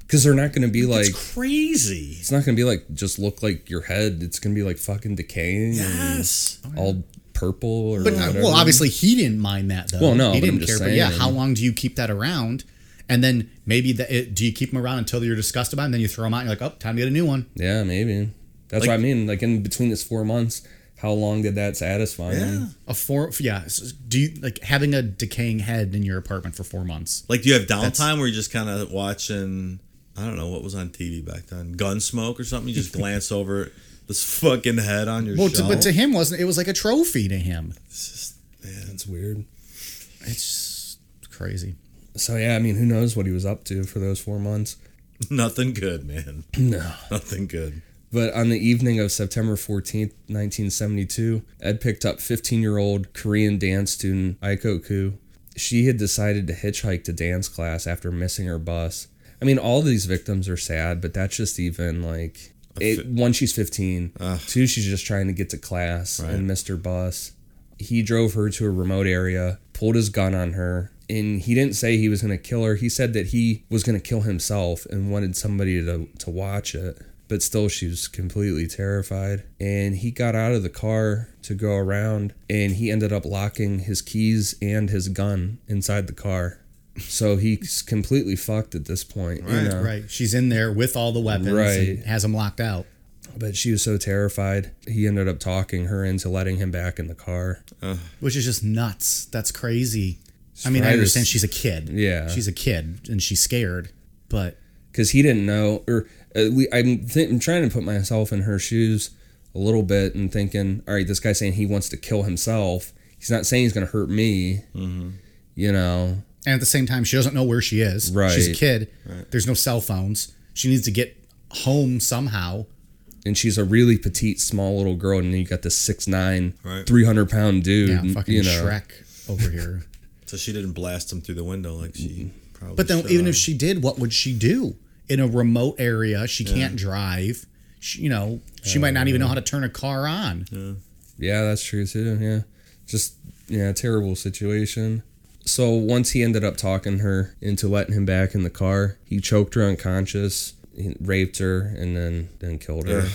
Because they're not going to be like.
it's crazy.
It's not going to be like just look like your head. It's going to be like fucking decaying
Yes.
and all purple or
But
whatever.
well, obviously he didn't mind that though.
Well, no,
he
but I'm
didn't
just
care. But yeah, how long do you keep that around? And then maybe that it, do you keep them around until you're disgusted by them? Then you throw them out. and You're like, oh, time to get a new one.
Yeah, maybe. That's
Like-
what I mean. Like in between this four months, how long did that satisfy
Yeah.
him?
A four, yeah. s- Do you like having a decaying head in your apartment for four months?
Like, do you have
That's-
downtime where you're just kind of watching? I don't know what was on TV back then, Gunsmoke or something. You just glance over this fucking head on your
Well, to, but to him wasn't. It was like a trophy to him.
It's just, man,
That's weird.
It's crazy.
So yeah, I mean, who knows what he was up to for those four months?
nothing good, man.
No.
Nothing good.
But on the evening of September 14th, 1972, Ed picked up 15 year old Korean dance student Aiko Koo. She had decided to hitchhike to dance class after missing her bus. I mean, all these victims are sad, but that's just even like. It, one, she's 15. Two, she's just trying to get to class
Right.
and missed her bus. He drove her to a remote area, pulled his gun on her, and he didn't say he was going to kill her. He said that he was going to kill himself and wanted somebody to, to watch it. But still, she was completely terrified. And he got out of the car to go around, and he ended up locking his keys and his gun inside the car. So he's completely fucked at this point. you
Right,
know?
Right. She's in there with all the weapons.
Right.
And has them locked out.
But she was so terrified, he ended up talking her into letting him back in the car.
which is just nuts. That's crazy. I mean, I understand she's a kid.
Yeah.
she's a kid and she's scared. But
because he didn't know or Uh, at le I'm, th- I'm trying to put myself in her shoes a little bit and thinking all right this guy's saying he wants to kill himself he's not saying he's going to hurt me mm-hmm. you know
and at the same time, she doesn't know where she is.
Right.
She's a kid. Right. There's no cell phones. She needs to get home somehow.
and she's a really petite small little girl and then you got this 6'9
Right.
300 pound dude
Yeah, fucking
you know
Shrek over here.
So she didn't blast him through the window like she probably.
But then,
should
even if she did, what would she do in a remote area? She can't drive. She, you know, she might not even know how to turn a car on.
Yeah, that's true too. Yeah. Just, yeah, terrible situation. So once he ended up talking her into letting him back in the car, he choked her unconscious, he raped her, and then then killed her.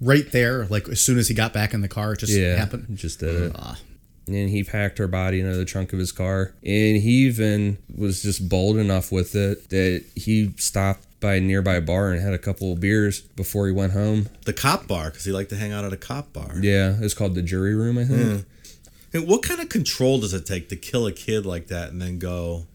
Right there, like as soon as he got back in the car, it just
Yeah,
happened.
just did it.
Ah.
and he packed her body into the trunk of his car. And he even was just bold enough with it that he stopped by a nearby bar and had a couple of beers before he went home.
The cop bar, because he liked to hang out at a cop bar.
Yeah, it's called the jury room, I think.
And what kind of control does it take to kill a kid like that and then go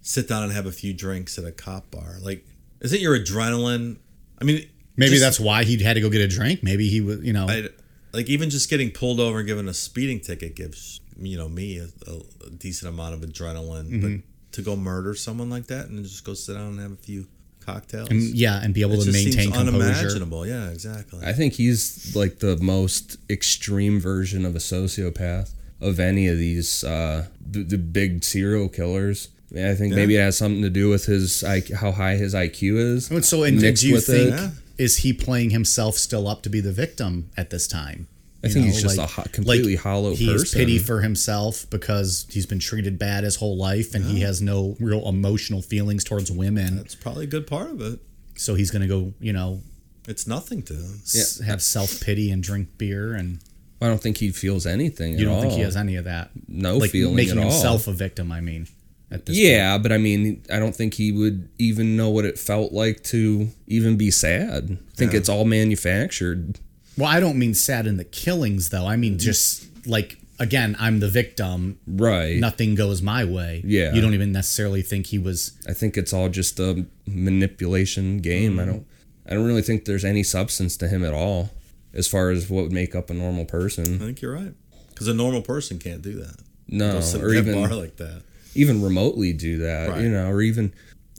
sit down and have a few drinks at a cop bar? Like, is it your adrenaline? I mean,
Maybe
just-
that's why he had to go get a drink. Maybe he was, you know.
I, like even just getting pulled over and given a speeding ticket gives you know me a, a, a decent amount of adrenaline.
Mm-hmm.
But to go murder someone like that and just go sit down and have a few cocktails,
and, yeah, and be able
it
to
just
maintain
seems
composure.
unimaginable. Yeah, exactly.
I think he's like the most extreme version of a sociopath of any of these uh, the, the big serial killers. I, mean, I think maybe it has something to do with his IQ, how high his IQ is.
And so, and
mixed
do you
with
think
it.
Yeah.
is he playing himself still up to be the victim at this time?
I
You
think he's just a ho- completely hollow
He has
person.
pity for himself because he's been treated bad his whole life, and he has no real emotional feelings towards women.
That's probably a good part of it.
So he's going to go, you know,
It's nothing to him.
s- have self pity and drink beer, and
I don't think he feels anything.
you
at
don't think he has any of that?
No
like
feeling
making
at all.
himself a victim. I mean, at this
Yeah, but I mean, I don't think he would even know what it felt like to even be sad. I think it's all manufactured.
Well, I don't mean sad in the killings, though. I mean mm-hmm. just like again, I'm the victim.
Right.
Nothing goes my way.
Yeah.
You don't even necessarily think he was.
I think it's all just a manipulation game. I mm-hmm. don't I don't really think there's any substance to him at all as far as what would make up a normal person.
I think you're right. Because a normal person can't do that.
No, or even
bar like that.
even remotely do that,
Right.
you know, or even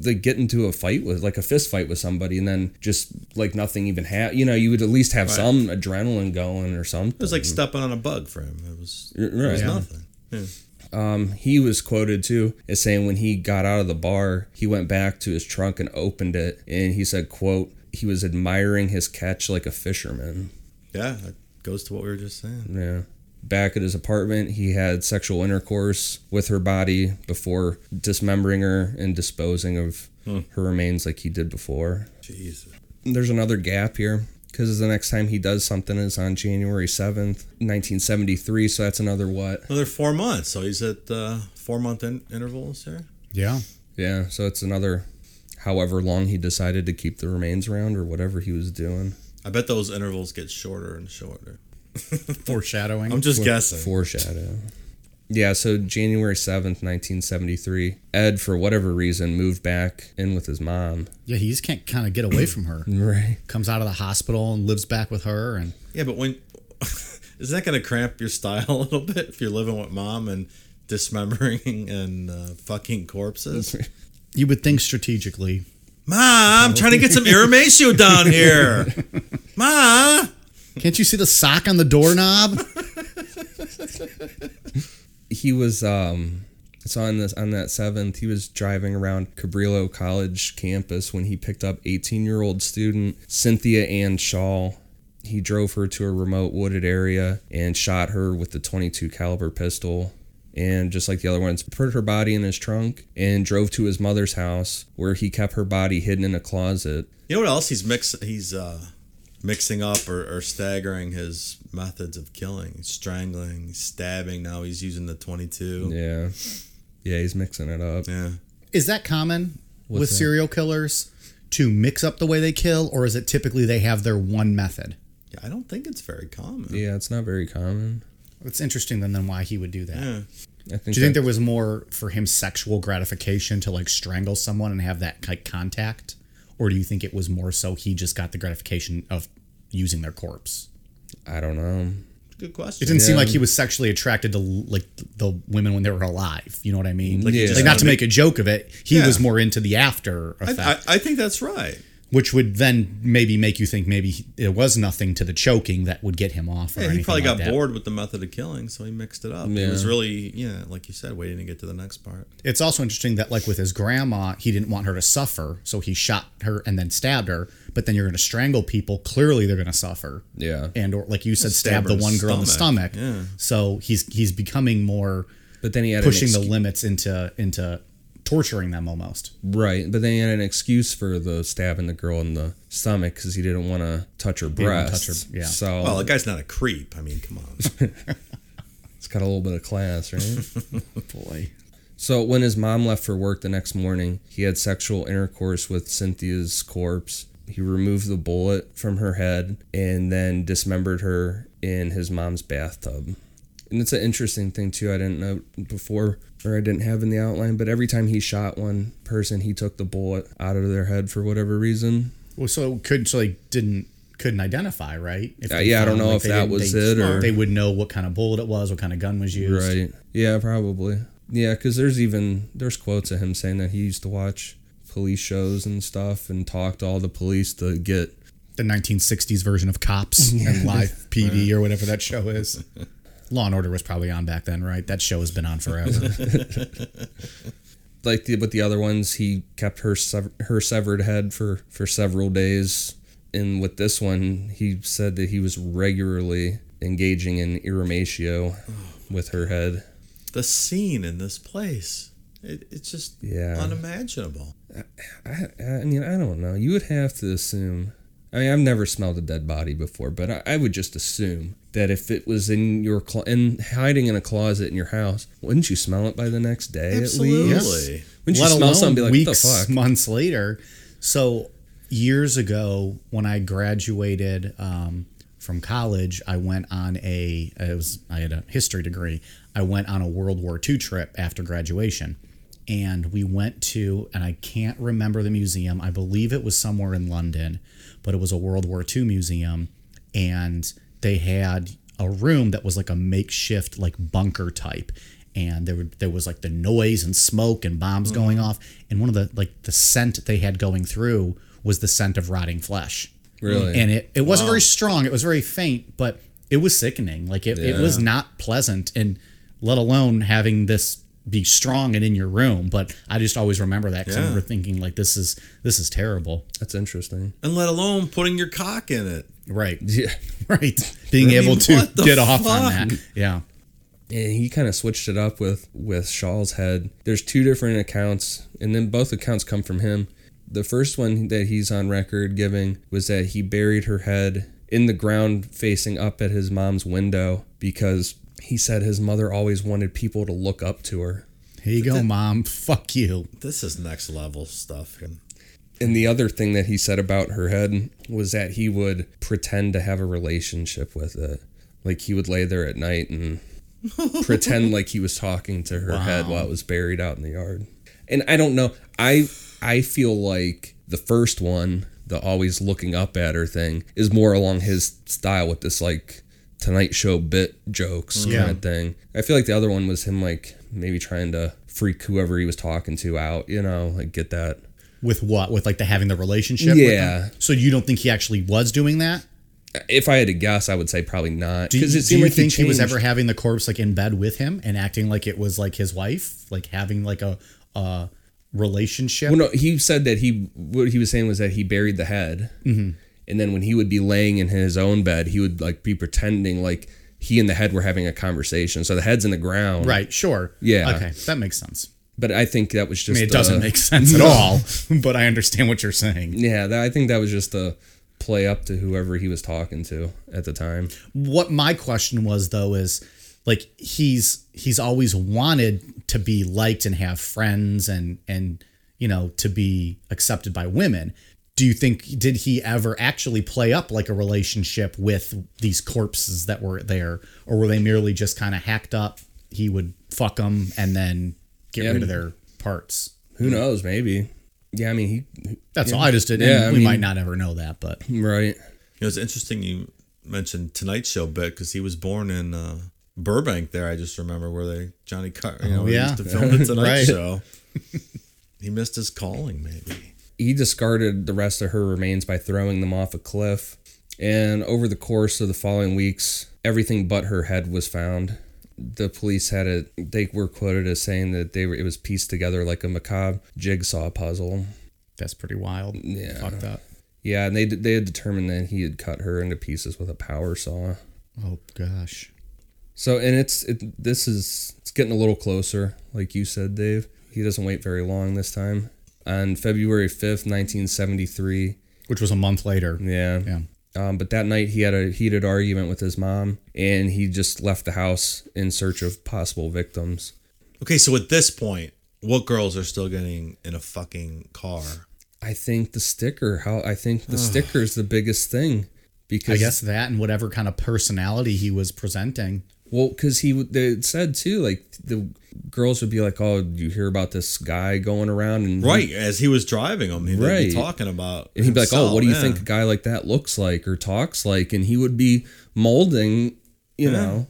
like get into a fight with like a fist fight with somebody and then just like nothing even have you know, you would at least have some adrenaline going or something.
It was like stepping on a bug for him. It was,
R-
it was
right.
nothing. Yeah.
Um, he was quoted too as saying when he got out of the bar, he went back to his trunk and opened it, and he said, "quote He was admiring his catch like a fisherman."
yeah, that goes to what we were just saying.
Yeah. Back at his apartment, he had sexual intercourse with her body before dismembering her and disposing of her remains like he did before.
Jesus.
There's another gap here because the next time he does something is on January 7th, 1973. So that's another what?
Another four months. So he's at uh, four month in- intervals here.
Yeah.
Yeah. So it's another however long he decided to keep the remains around or whatever he was doing.
I bet those intervals get shorter and shorter.
Foreshadowing.
I'm just guessing.
Foreshadow. Yeah, so January 7th, 1973, Ed, for whatever reason, moved back in with his mom.
yeah, he just can't kind of get away from her.
Right.
Comes out of the hospital and lives back with her, and
Yeah, but when isn't that going to cramp your style a little bit if you're living with mom and dismembering and uh, fucking corpses?
you would think strategically.
Ma, I'm trying to get some Irrumatio down here. Ma,
Can't you see the sock on the doorknob?
He was um so on this on that 7th, he was driving around Cabrillo College campus when he picked up 18-year-old student Cynthia Ann Schall. He drove her to a remote wooded area and shot her with the 22 caliber pistol. And just like the other ones, put her body in his trunk and drove to his mother's house where he kept her body hidden in a closet.
you know what else he's mix he's uh, mixing up or, or staggering his methods of killing, strangling, stabbing. Now he's using the 22.
Yeah. Yeah, he's mixing it up.
Yeah.
Is that common with
that?
serial killers to mix up the way they kill, or is it typically they have their one method?
Yeah, I don't think it's very common.
Yeah, it's not very common.
It's interesting then, then why he would do that.
Yeah.
I think
Do you think there was more for him sexual gratification to like strangle someone and have that like contact, or do you think it was more so he just got the gratification of using their corpse?
I don't know.
Good question.
It didn't seem like he was sexually attracted to like the women when they were alive. You know what I mean? Like,
Yeah.
just
like not to make a joke of it, he
Yeah.
was more into the after
I, I, I think that's right.
Which would then maybe make you think maybe it was nothing to the choking that would get him off. Or
Yeah, he probably
like
got
that.
bored with the method of killing, so he mixed it up.
Yeah.
It was really, yeah, like you said, waiting to get to the next part.
It's also interesting that, like with his grandma, he didn't want her to suffer, so he shot her and then stabbed her. But then you're going to strangle people. Clearly, they're going to suffer.
Yeah.
And or like you said,
Stab
stab the one girl in the
stomach.
stomach.
Yeah.
So he's he's becoming more
But then he had
pushing
an
the limits into into torturing them almost.
right. But then he had an excuse for the stabbing the girl in the stomach because he didn't want to touch her
didn't
breasts.
touch her- yeah.
So
Well, the guy's not a creep. I mean, come on.
It's got a little bit of class, right?
Boy.
So when his mom left for work the next morning, he had sexual intercourse with Cynthia's corpse. He removed the bullet from her head and then dismembered her in his mom's bathtub. And it's an interesting thing too. I didn't know before, or I didn't have in the outline. But every time he shot one person, he took the bullet out of their head for whatever reason.
Well, so couldn't so they didn't couldn't identify, right? If
Uh, yeah, I don't know if that was
they,
it or-
they would know what kind of bullet it was, what kind of gun was used.
Right. Yeah, probably. Yeah, because there's even there's quotes of him saying that he used to watch police shows and stuff and talk to all the police to get
The 1960s version of Cops and Live PD or whatever that show is. Law and Order was probably on back then, right? That show has been on forever.
like the but the other ones he kept her sever, her severed head for for several days and with this one he said that he was regularly engaging in irrumatio with her head
The scene in this place, it, it's just
Yeah.
unimaginable.
I, I mean i don't know you would have to assume i mean i've never smelled a dead body before but i, I would just assume that if it was in your clo- in hiding in a closet in your house wouldn't you smell it by the next day at least
Absolutely.
wouldn't you smell
alone
something be like
weeks,
what the fuck
months later. So years ago, when I graduated um, from college, I went on a it was I had a history degree. I went on a World War II trip after graduation, and we went to and I can't remember the museum. I believe it was somewhere in London, but it was a World War II museum, and they had a room that was like a makeshift like bunker type and there would, there was like the noise and smoke and bombs mm-hmm. going off and one of the like the scent they had going through was the scent of rotting flesh.
Really?
and it, it wasn't very strong it was very faint but it was sickening like it, it was not pleasant and let alone having this be strong and in your room but i just always remember that because i
Yeah.
remember thinking like this is this is terrible
that's interesting
And let alone putting your cock in it.
right
yeah
right being
I mean,
able to
what the
get off on that yeah
and he kind of switched it up with with Schall's head. There's two different accounts, and then both accounts come from him. The first one that he's on record giving was that he buried her head in the ground facing up at his mom's window because he said his mother always wanted people to look up to her.
here you go mom fuck you
This is next level stuff. And
And the other thing that he said about her head was that he would pretend to have a relationship with it. Like he would lay there at night and pretend like he was talking to her head while it was buried out in the yard. And I don't know. I I feel like the first one, the always looking up at her thing, is more along his style with this like Tonight Show bit jokes
Yeah.
kind of thing. I feel like the other one was him like maybe trying to freak whoever he was talking to out, you know, like get that
With what? With like the having the relationship?
Yeah.
So you don't think he actually was doing that?
If I had to guess, I would say probably not.
Do you,
Because it
do you
like
think he, was ever having the corpse like in bed with him and acting like it was like his wife, like having like a a relationship?
Well, no, he said that he what he was saying was that he buried the head, mm-hmm. And then when he would be laying in his own bed, he would like be pretending like he and the head were having a conversation. So the head's in the ground,
Right. Sure.
Yeah.
Okay, that makes sense.
But I think that was
I
just.
mean, it doesn't
uh,
make sense at all, but I understand what you're saying.
Yeah, that, I think that was just a play up to whoever he was talking to at the time.
What my question was though is like he's he's always wanted to be liked and have friends and and you know to be accepted by women. Do you think did he ever actually play up like a relationship with these corpses that were there or were they merely just kind of hacked up? He would fuck them and then get
Yeah,
rid of their parts.
Who knows? Maybe. Yeah, I mean he.
That's all I just did.
Yeah,
we
mean-
might not ever know that, but
Right.
it was interesting you mentioned Tonight Show bit because he was born in uh, Burbank. There, I just remember where they Johnny Car, you know,
Oh,
they
yeah.
used to film the Tonight
Right.
Show. he missed his calling, maybe.
He discarded the rest of her remains by throwing them off a cliff. And over the course of the following weeks, everything but her head was found. The police had it. They were quoted as saying that they were. It was pieced together like a macabre jigsaw puzzle.
that's pretty wild.
Yeah.
Fucked up.
Yeah, and they they had determined that he had cut her into pieces with a power saw.
Oh gosh.
So, and it's it, this is it's getting a little closer, like you said, Dave. He doesn't wait very long this time. On February fifth, nineteen seventy three.
Which was a month later.
Yeah.
Yeah.
Um, but that night he had a heated argument with his mom, and he just left the house in search of possible victims.
Okay, so at this point, what girls are still getting in a fucking car?
I think the sticker. How I think the sticker is the biggest thing because
I guess that and whatever kind of personality he was presenting.
Well, because he they said too, like the girls would be like, "Oh, you hear about this guy going around?" And he-
Right, as he was driving them, he'd
Right.
be talking about.
and he'd be like, "Oh, what do you
yeah.
think a guy like that looks like or talks like?" And he would be molding, you know,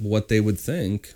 what they would think.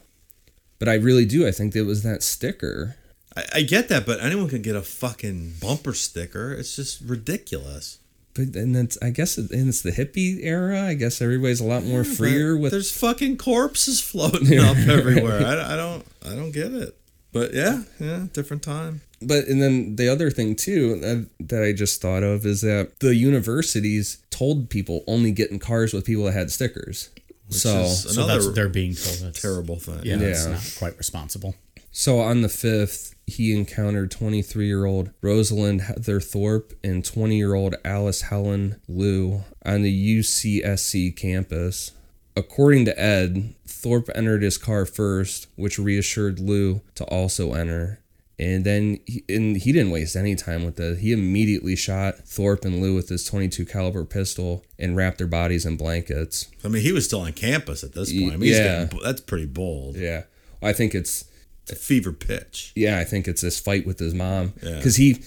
But I really do. I think it was that sticker.
I, I get that, but anyone can get a fucking bumper sticker. It's just ridiculous.
But and it's I guess it, and it's the hippie era. I guess everybody's a lot more freer with
there's fucking corpses floating up everywhere. I, I don't I don't get it. But yeah, yeah, different time.
But and then the other thing too that, that I just thought of is that the universities told people only get in cars with people that had stickers. so
is
So
Another
that's they're being told it's
terrible thing.
Yeah, it's
Yeah.
not quite responsible.
So on the fifth, he encountered 23 year old Rosalind Heather Thorpe and 20 year old Alice Helen Liu on the UCSC campus. According to Ed, Thorpe entered his car first, which reassured Liu to also enter. And then he, and he didn't waste any time with it. He immediately shot Thorpe and Liu with his 22 caliber pistol and wrapped their bodies in blankets.
I mean, he was still on campus at this point. I mean, he's
Yeah.
getting, that's pretty bold.
Yeah, I think it's
It's a fever pitch.
yeah, I think it's this fight with his mom
Yeah.
because he,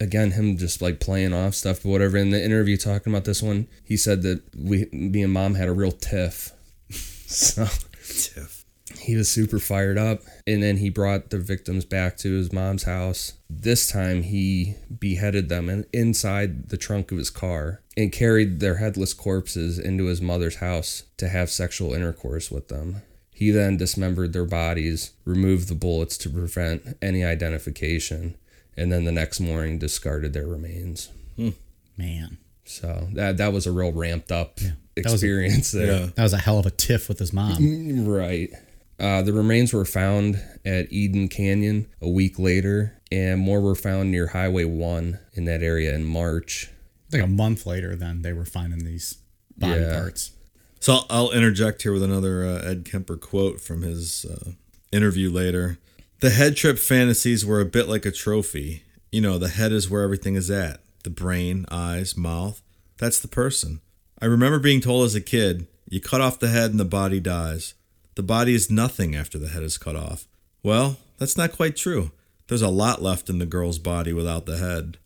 again, him just like playing off stuff, but whatever. In the interview talking about this one, he said that we, me and mom had a real tiff. so
Tiff.
he was super fired up, and then he brought the victims back to his mom's house. This time, he beheaded them in, inside the trunk of his car and carried their headless corpses into his mother's house to have sexual intercourse with them. He then dismembered their bodies, removed the bullets to prevent any identification, and then the next morning discarded their remains.
Man,
So that that was a real ramped up
was a-
experience there.
Yeah.
that was a hell of a tiff with his mom.
Right. Uh, the remains were found at Eden Canyon a week later, and more were found near Highway 1 in that area in March.
like a month later, then they were finding these body
Yeah.
parts.
So I'll, interject here with another uh, Ed Kemper quote from his uh, interview later. The head trip fantasies were a bit like a trophy. You know, the head is where everything is at the brain, eyes, mouth. That's the person. I remember being told as a kid you cut off the head and the body dies. The body is nothing after the head is cut off. Well, that's not quite true. There's a lot left in the girl's body without the head.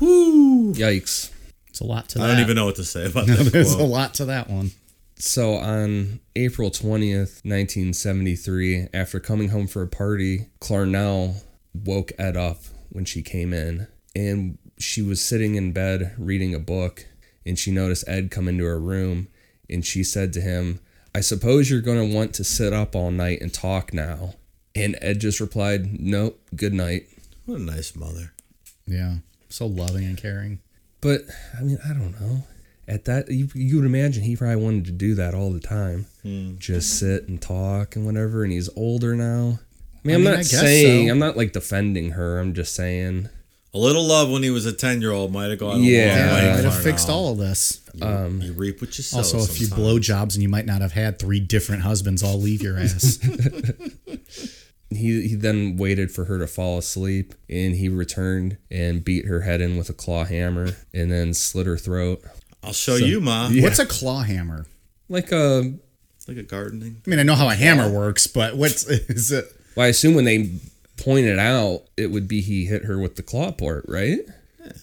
Whoo!
Yikes.
It's a lot to that.
I don't even know what to say about that
There's a lot to that one.
So on April 20th, 1973, after coming home for a party, Clarnell woke Ed up when she came in. And she was sitting in bed reading a book, and she noticed Ed come into her room. And she said to him, I suppose you're going to want to sit up all night and talk now. And Ed just replied, Nope, good night.
What a nice mother.
Yeah, so loving and caring.
But I mean, I don't know. At that, you, you would imagine he probably wanted to do that all the time, just sit and talk and whatever. And he's older now. I mean,
I
I'm
mean,
not saying
so.
I'm not like defending her. I'm just saying.
A little love when he was a 10 year old might have gone
Yeah.
Yeah,
way.
might have
Clarnell.
fixed all of this.
Um,
You reap what you sow.
Also, a few
sometimes.
blowjobs, and you might not have had three different husbands all leave your ass.
He he then waited for her to fall asleep, and he returned and beat her head in with a claw hammer, and then slit her throat.
I'll show you, Ma.
What's a claw hammer?
Like a,
It's like a gardening.
I mean, I know how a hammer works, but what's is it?
well, I assume when they pointed out, it would be he hit her with the claw part, right?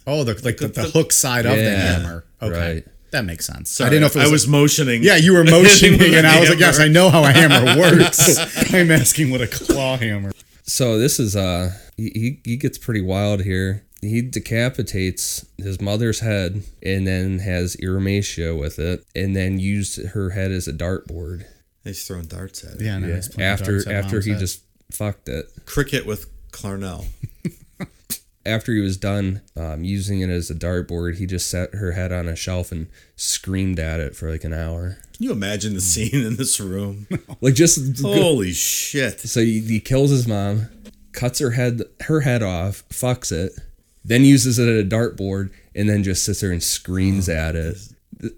Oh, the like the, the hook side of the hammer. Okay,
right.
that makes sense.
Sorry,
I didn't know if it was.
I was motioning.
yeah, you were motioning, and I was like, "Yes, I know how a hammer works." I'm asking what a claw hammer.
So this is uh he, he he gets pretty wild here. He decapitates his mother's head and then has Iramatia with it and then used her head as a dartboard.
He's throwing darts at it.
Yeah, no,
Yeah.
it's
After
darts at
after he
head.
just fucked it.
Cricket with Clarnell.
After he was done um, using it as a dartboard, he just set her head on a shelf and screamed at it for like an hour.
Can you imagine the scene in this room?
Like just
Holy shit.
So he, he kills his mom, cuts her head her head off, fucks it, then uses it at a dartboard, and then just sits there and screams oh. at it.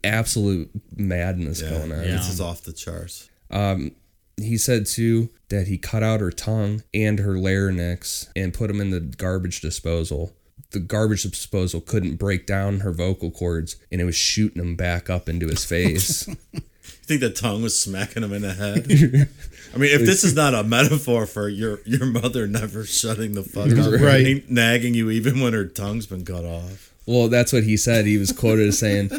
Absolute madness going on.
This is off the charts.
Um, he said too that he cut out her tongue and her larynx and put them in the garbage disposal. The garbage disposal couldn't break down her vocal cords, and it was shooting them back up into his face.
Think the tongue was smacking him in the head? I mean, if this is not a metaphor for your your mother never shutting the fuck up,
Right.
nagging you even when her tongue's been cut off.
Well, that's what he said. He was quoted as saying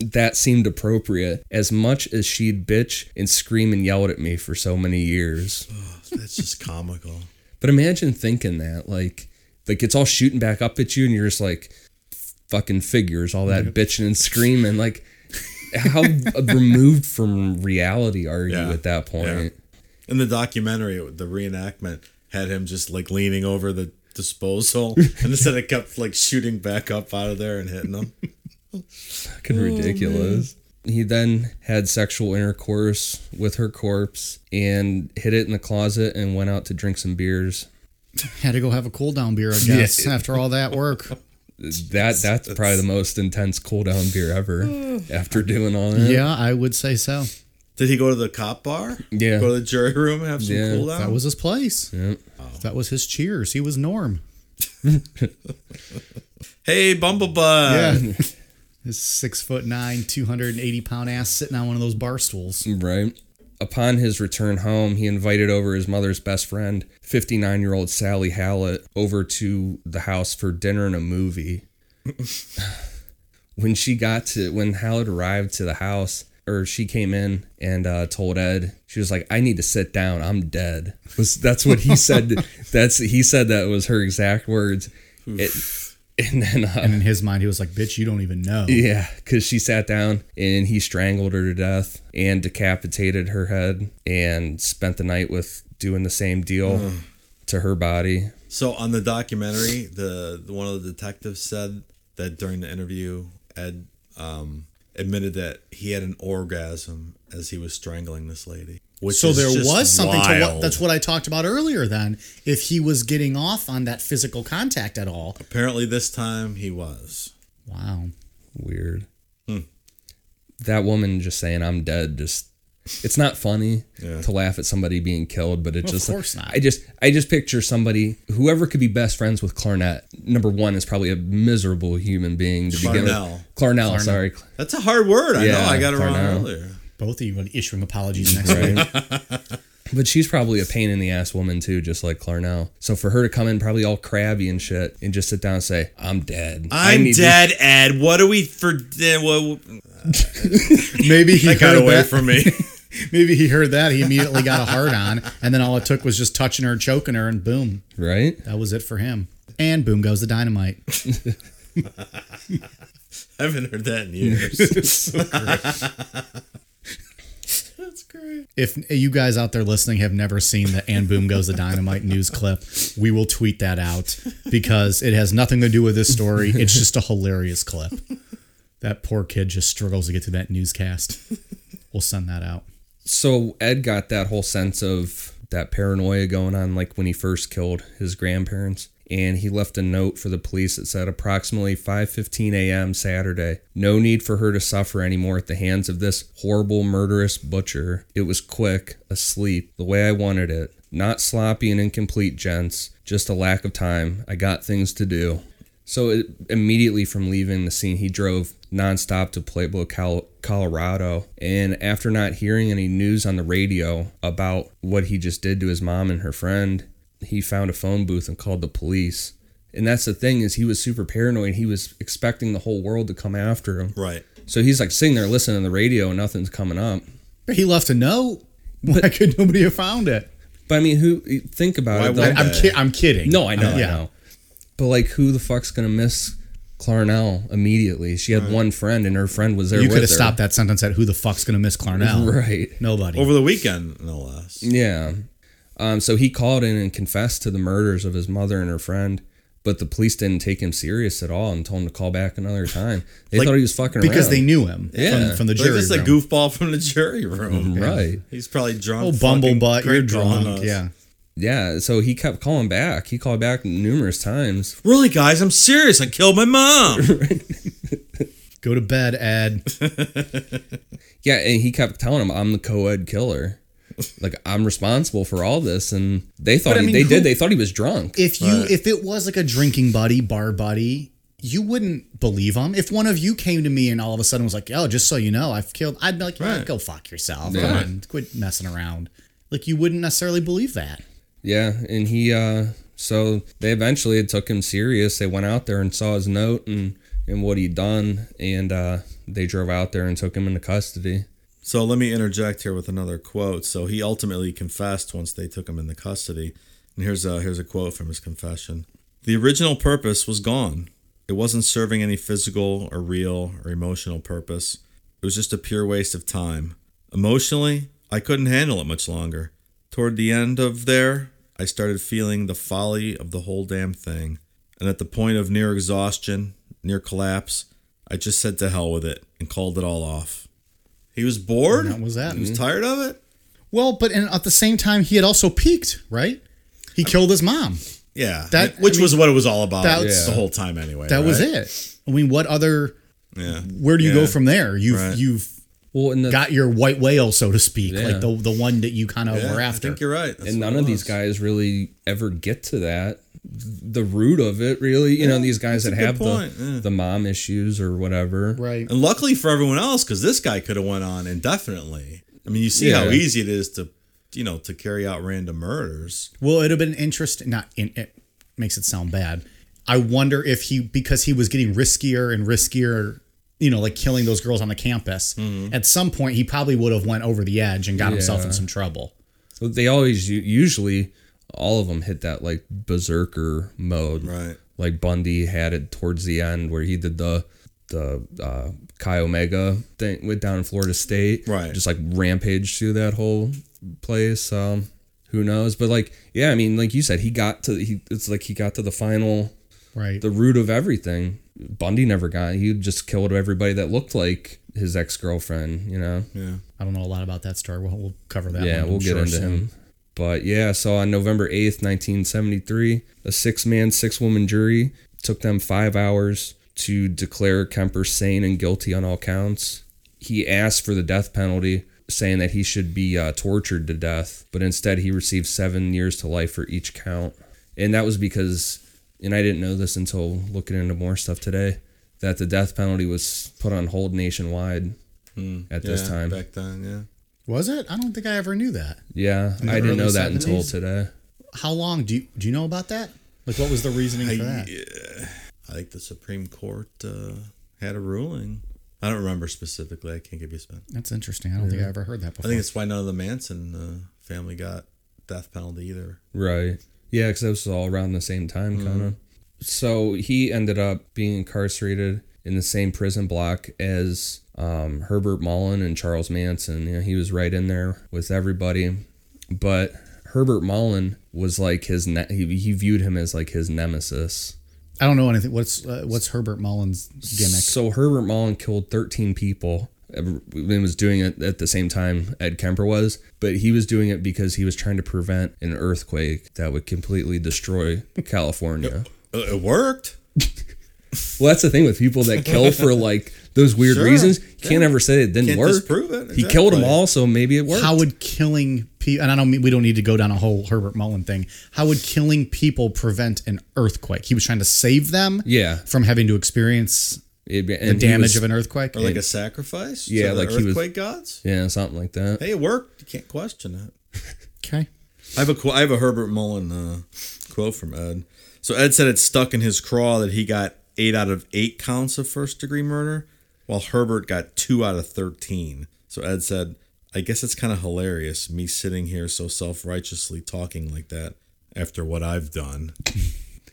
that seemed appropriate as much as she'd bitch and scream and yelled at me for so many years.
That's just comical.
But imagine thinking that, like, like it's all shooting back up at you, and you're just like, fucking figures, all that bitching and screaming. Like, how removed from reality are you at that point?
In the documentary, the reenactment had him just like leaning over the disposal, and instead it kept like shooting back up out of there and hitting him.
Fucking oh, ridiculous. He then had sexual intercourse with her corpse and hid it in the closet and went out to drink some beers.
Had to go have a cool down beer, I guess, after all that work.
That that's probably the most intense cool down beer ever. Hmm. after doing all that,
Yeah, I would say so.
Did he go to the cop bar?
Yeah.
Go to the jury room and have some
Yeah,
cool down?
That was his place.
Yeah. Oh.
That was his cheers. He was Norm.
hey, Bumblebug.
Yeah. His six foot nine, 280 pound ass sitting on one of those bar stools.
Right. Upon his return home, he invited over his mother's best friend, 59 year old Sally Hallett, over to the house for dinner and a movie. when she got to, when Hallett arrived to the house, or she came in and uh, told Ed, she was like, "I need to sit down. I'm dead." Was that's what he said? that's he said that was her exact words. It, and then uh,
And in his mind, he was like, bitch, you don't even know.
yeah, because she sat down and he strangled her to death and decapitated her head and spent the night with doing the same deal to her body.
So on the documentary, the, the one of the detectives said that during the interview, Ed um, admitted that he had an orgasm as he was strangling this lady. Which
So
is
there
just
was something to what that's what I talked about earlier then. If he was getting off on that physical contact at all.
Apparently, this time he was.
Wow.
Weird. Hmm. That woman just saying I'm dead just it's not funny
Yeah.
to laugh at somebody being killed, but it
Well, of
just
course not.
I just I just picture somebody whoever could be best friends with Clarnett. Number one is probably a miserable human being to begin
Clarnell.
with. Clarnell, sorry.
That's a hard word. I
Yeah,
know. I got it wrong earlier.
Both of you are issuing apologies next week.
Right. But she's probably a pain in the ass woman too, just like Clarnell. So for her to come in probably all crabby and shit and just sit down and say, I'm dead. I
I'm
need to-"
dead, Ed. What are we for? eh, Well,
Maybe he
got away
that.
from me.
Maybe he heard that. He immediately got a hard on, and then all it took was just touching her, and choking her, and boom,
Right?
that was it for him. And boom goes the dynamite.
I haven't heard that in years.
If you guys out there listening have never seen the "And Boom Goes the Dynamite" news clip, we will tweet that out because it has nothing to do with this story. It's just a hilarious clip. That poor kid just struggles to get to that newscast. We'll send that out.
So Ed got that whole sense of that paranoia going on like when he first killed his grandparents. And he left a note for the police that said approximately 5:15 a.m. Saturday. No need for her to suffer anymore at the hands of this horrible murderous butcher. It was quick, asleep, the way I wanted it. Not sloppy and incomplete, gents. Just a lack of time. I got things to do. So it, immediately from leaving the scene, he drove nonstop to Pueblo, Colorado. And after not hearing any news on the radio about what he just did to his mom and her friend, he found a phone booth and called the police. And that's the thing is he was super paranoid. He was expecting the whole world to come after him.
right.
So he's like sitting there listening to the radio and nothing's coming up.
But he left a note. But, Why could nobody have found it?
But I mean, who think about
Why
it? though.
would
I'm, ki- I'm kidding.
No, I know, I
Yeah.
know. But like, who the fuck's gonna miss Clarnell immediately? She had one friend, and her friend was there.
You could have stopped that sentence at "Who the fuck's gonna miss Clarnell?"
right?
Nobody.
Over the weekend, no less.
Yeah. Um, so he called in and confessed to the murders of his mother and her friend, but the police didn't take him serious at all and told him to call back another time. They
Like,
thought he was fucking around.
because
around.
they knew him
Yeah.
from, from the
Like
jury
just a goofball from the jury room.
right.
He's probably drunk.
Oh, bumblebutt, you're drunk.
us.
Yeah.
Yeah, so he kept calling back. He called back numerous times.
Really, guys, I'm serious. I killed my mom.
Go to bed, Ed.
Yeah, and he kept telling him, "I'm the co-ed killer. Like I'm responsible for all this." And they thought
But I
he,
mean,
they
who-
did. They thought he was drunk.
If you if it was like a drinking buddy, bar buddy, you wouldn't believe him. If one of you came to me and all of a sudden was like, "Oh, just so you know, I've killed," I'd be like, yeah,
Right.
"Go fuck yourself.
Yeah.
Come on, quit messing around." Like you wouldn't necessarily believe that.
Yeah, and he uh so they eventually took him serious. They went out there and saw his note and and what he'd done and uh they drove out there and took him into custody.
So let me interject here with another quote. So he ultimately confessed once they took him into custody. And here's a here's a quote from his confession. The original purpose was gone. It wasn't serving any physical or real or emotional purpose. It was just a pure waste of time. Emotionally, I couldn't handle it much longer. Toward the end of there, I started feeling the folly of the whole damn thing. And at the point of near exhaustion, near collapse, I just said to hell with it and called it all off. He was bored.
And that was that.
He was tired of it.
Well, but in, at the same time, he had also peaked, right? He killed his mom.
Yeah,
That-
which
I mean,
was what it was all about
that's-
the whole time anyway.
That was it. I mean, what other?
Yeah.
Where do you
Yeah.
go from there? You've
Right.
you've
Well, and the,
got your white whale, so to speak,
Yeah.
like the the one that you kind of
Yeah,
were after.
I think you're right. That's
and none of these guys really ever get to that the root of it really you know these guys that have the
yeah.
the mom issues or whatever
right.
And luckily for everyone else, because this guy could have went on indefinitely. I mean, you see how easy it is to, you know, to carry out random murders.
Well, it'd have been interesting. Not in, it makes it sound bad. I wonder if he because he was getting riskier and riskier. You know, like killing those girls on the campus. Mm-hmm. At some point, he probably would have went over the edge and got himself in some trouble.
so they always usually all of them hit that like berserker mode
Right.
like bundy had it towards the end where he did the the uh chi omega thing with down in florida state
Right.
just like rampage through that whole place um who knows but like yeah i mean like you said he got to he it's like he got to the final
Right.
the root of everything. Bundy never got. He just killed everybody that looked like his ex girlfriend. You know.
Yeah.
I don't know a lot about that story. We'll, we'll cover that.
yeah,
one,
we'll
I'm
get
sure,
into
soon.
him. But yeah, so on November eighth, nineteen seventy three, a six man, six woman jury took them five hours to declare Kemper sane and guilty on all counts. He asked for the death penalty, saying that he should be uh, tortured to death, but instead he received seven years to life for each count. And that was because, and I didn't know this until looking into more stuff today, that the death penalty was put on hold nationwide at this time.
Back then, yeah.
Was it? I don't think I ever knew that.
Yeah, I didn't know that until today.
How long do you do you know about that? Like, what was the reasoning for that?
I think the Supreme Court uh, had a ruling. I don't remember specifically. I can't give you a spin.
That's interesting. I don't think I ever heard that before.
I think it's why none of the Manson uh, family got death penalty either.
Right. Yeah, because that was all around the same time, kind of. So he ended up being incarcerated in the same prison block as um, Herbert Mullen and Charles Manson. You know, he was right in there with everybody. But Herbert Mullen was like his, ne- he, he viewed him as like his nemesis.
I don't know anything. What's uh, what's Herbert Mullins' gimmick?
So Herbert Mullen killed 13 people and was doing it at the same time Ed Kemper was, but he was doing it because he was trying to prevent an earthquake that would completely destroy California.
Uh, it worked.
Well, that's the thing with people that kill for like those weird
Sure.
reasons. You can't ever say it didn't
Can't
work.
disprove it,
He killed them all, so maybe it worked.
How would killing people? And I don't mean we don't need to go down a whole Herbert Mullen thing. How would killing people prevent an earthquake? He was trying to save them,
Yeah.
from having to experience
It-
the damage
was-
of an earthquake.
Or like a sacrifice?
Yeah,
to the
like he was-
earthquake gods?
Yeah, something like that.
Hey, it worked. You can't question it.
Okay.
I have a qu- I have a Herbert Mullen uh, quote from Ed. So Ed said it stuck in his craw that he got eight out of eight counts of first degree murder, while Herbert got two out of thirteen. So Ed said, "I guess it's kind of hilarious me sitting here so self righteously talking like that after what I've done."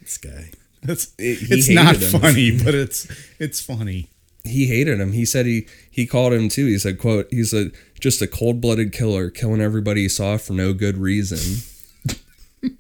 this guy.
It's
It-
it's not
him.
funny, but it's it's funny.
He hated him. He said he he called him too. He said, "quote He's a just a cold blooded killer, killing everybody he saw for no good reason."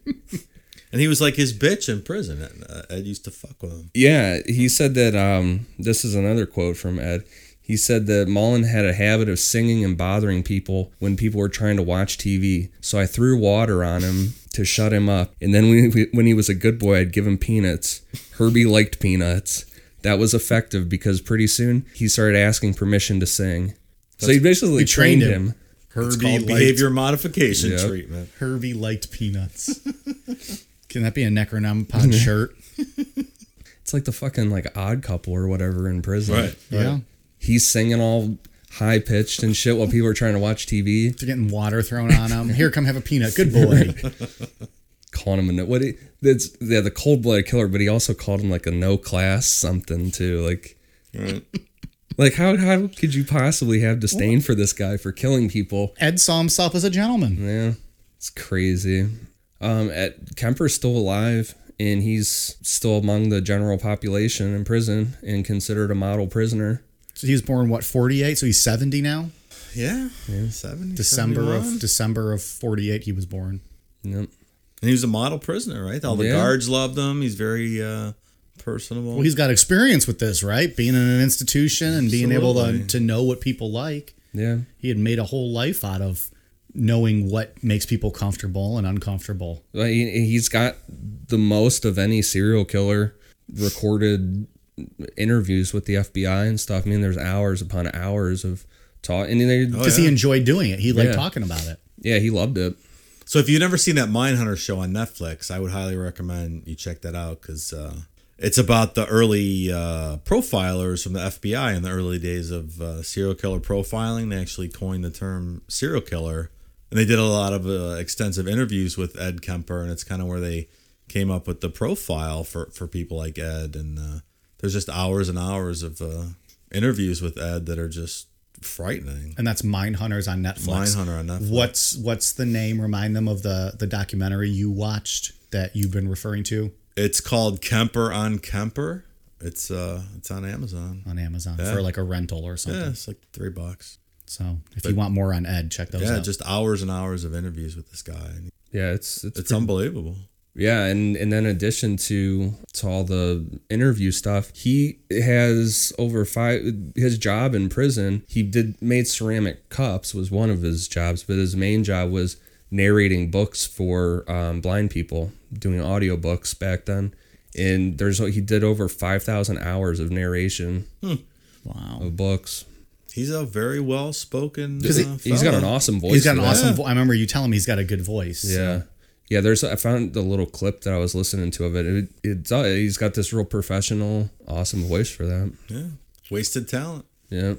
And he was like his bitch in prison. And, uh, Ed used to fuck with him.
Yeah, he said that. Um, this is another quote from Ed. He said that Mullen had a habit of singing and bothering people when people were trying to watch TV. So I threw water on him to shut him up. And then when he, when he was a good boy, I'd give him peanuts. Herbie liked peanuts. That was effective because pretty soon he started asking permission to sing. So he basically
he trained
trained
him.
him.
It's
Herbie
called
liked,
behavior modification
Yep.
treatment.
Herbie liked peanuts. Can that be a Necronomipod shirt?
It's like the fucking like odd couple or whatever in prison.
Right.
Yeah.
He's singing all high pitched and shit while people are trying to watch TV.
They're getting water thrown on them. Here, come have a peanut. Good boy.
calling him a no. What he, that's yeah, the cold blooded killer, but he also called him like a no class something too. Like, like how how could you possibly have disdain for this guy for killing people?
Ed saw himself as a gentleman.
Yeah, it's crazy. Um, Ed Kemper's still alive, and he's still among the general population in prison and considered a model prisoner.
So he was born what 48, so he's 70 now.
Yeah. yeah. 70,
December
71.
of December of 48 he was born.
Yep.
And he was a model prisoner, right? All the
Yeah.
guards loved him. He's very uh, personable.
Well, he's got experience with this, right? Being in an institution and being able to, to know what people like.
Yeah.
He had made a whole life out of knowing what makes people comfortable and uncomfortable.
He, he's got the most of any serial killer recorded interviews with the FBI and stuff. I mean, there's hours upon hours of talk, and they,
Because he enjoyed doing it. He liked
Yeah.
talking about it.
yeah, he loved it.
So if you've never seen that Mindhunter show on Netflix, I would highly recommend you check that out because uh, it's about the early uh, profilers from the FBI in the early days of uh, serial killer profiling. They actually coined the term serial killer, and they did a lot of uh, extensive interviews with Ed Kemper, and it's kind of where they came up with the profile for for people like Ed. And uh, there's just hours and hours of uh, interviews with Ed that are just frightening.
And that's Mindhunters on Netflix.
Mindhunter on Netflix.
What's what's the name? Remind them of the the documentary you watched that you've been referring to
It's called Kemper on Kemper. It's uh it's on Amazon.
on Amazon
Yeah.
for like a rental or something.
Yeah, it's like three bucks.
So if you want more on Ed, check those
yeah,
out.
just hours and hours of interviews with this guy.
Yeah, it's it's,
It's unbelievable.
yeah, and and then in addition to to all the interview stuff, he has over five. His job in prison, he did made ceramic cups was one of his jobs, but his main job was narrating books for um, blind people, doing audiobooks back then. And there's he did over five thousand hours of narration
wow.
of books.
He's a very well spoken.
Because he-
Uh,
He's got an awesome voice.
He's got an
that.
awesome. Vo- I remember you telling me he's got a good voice.
Yeah. Yeah, there's I found the little clip that I was listening to of it. it it's uh, he's got this real professional, awesome voice for that.
Yeah, wasted talent.
Yeah.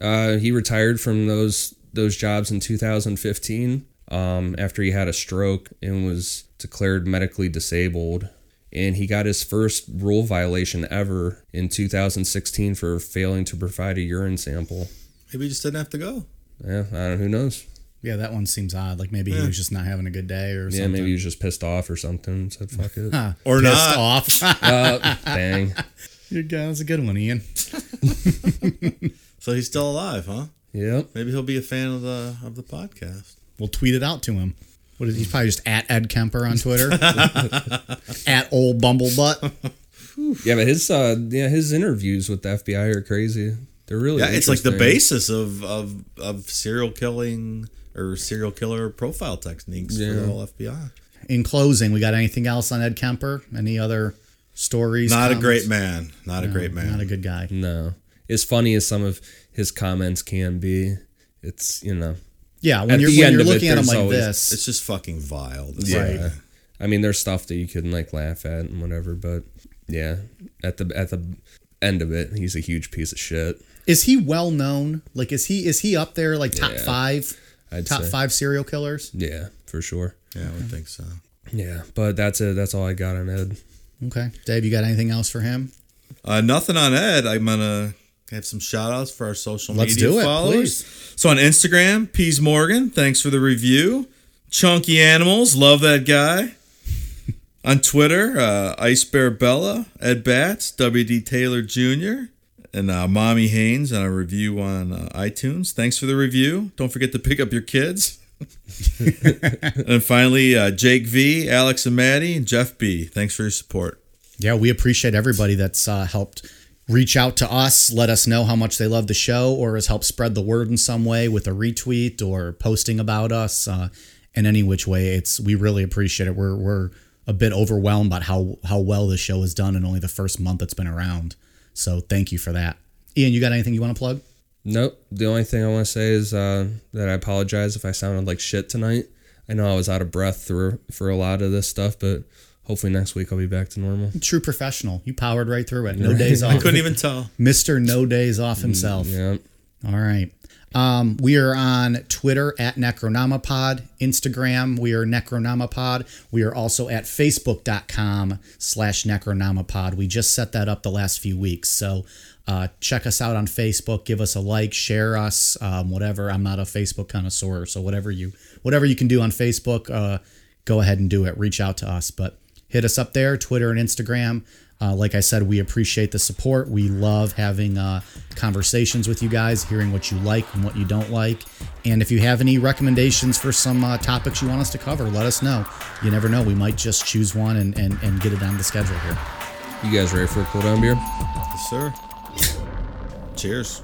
Uh, he retired from those those jobs in 2015 um, after he had a stroke and was declared medically disabled. And he got his first rule violation ever in 2016 for failing to provide a urine sample.
Maybe he just didn't have to go.
Yeah, I don't know. Who knows?
Yeah, that one seems odd. Like maybe he was just not having a good day or
Yeah,
something.
maybe he was just pissed off or something. Said fuck it.
Or
Pissed
not.
off.
uh, dang.
Your guy, that's a good one, Ian.
So he's still alive, huh?
Yep.
Maybe he'll be a fan of the of the podcast.
We'll tweet it out to him. What is he's probably just at Ed Kemper on Twitter. at old Bumblebutt.
Yeah, but his uh yeah, his interviews with the FBI are crazy. They're really
Yeah, it's like the basis of of of serial killing or serial killer profile techniques for the whole FBI.
In closing, we got anything else on Ed Kemper? Any other stories?
Not a great man. Not a great man.
Not a good guy.
No. As funny as some of his comments can be, it's you know
Yeah, when you're when you're
of it,
looking at him
there's
like
always-
this,
It's just fucking vile. That's
yeah.
all.
I mean, there's stuff that you can like laugh at and whatever, but yeah, at the at the end of it, he's a huge piece of shit.
Is he well known? Like, is he is he up there like top
Yeah,
five,
I'd
top
say.
five serial killers?
Yeah, for sure.
Yeah, I would think so.
Yeah, but that's it. That's all I got on Ed.
Okay, Dave, you got anything else for him?
Uh, nothing on Ed. I'm gonna have some shout outs for our social
Let's
media
do it,
followers. So on Instagram, Peas Morgan, thanks for the review. Chunky Animals, love that guy. on Twitter, uh, Ice Bear Bella, Ed Bats, WD Taylor Jr., and uh, Mommy Haynes on a review on uh, iTunes. Thanks for the review. Don't forget to pick up your kids. and finally, uh, Jake V, Alex and Maddie, and Jeff B. Thanks for your support.
Yeah, we appreciate everybody that's uh, helped reach out to us, let us know how much they love the show, or has helped spread the word in some way with a retweet or posting about us. Uh, in any which way. It's we really appreciate it. We're we're a bit overwhelmed about how how well the show has done in only the first month it's been around. So thank you for that. Ian, you got anything you want to plug?
Nope. The only thing I want to say is uh, that I apologize if I sounded like shit tonight. I know I was out of breath for for a lot of this stuff, but hopefully next week I'll be back to normal.
True professional. You powered right through it. No days off.
I couldn't even tell.
Mr. No Days Off himself.
Yeah.
All right. Um, we are on Twitter at Necronomipod, Instagram, we are Necronomipod. We are also at Facebook.com slash Necronomipod. We just set that up the last few weeks. So uh, check us out on Facebook, give us a like, share us, um, whatever. I'm not a Facebook connoisseur, so whatever you whatever you can do on Facebook, uh, go ahead and do it. Reach out to us. But hit us up there, Twitter and Instagram. Uh, like I said, we appreciate the support. We love having uh, conversations with you guys, hearing what you like and what you don't like. And if you have any recommendations for some uh, topics you want us to cover, let us know. You never know. We might just choose one and, and, and get it on the schedule here.
You guys ready for a cool down beer?
Yes, sir. Cheers.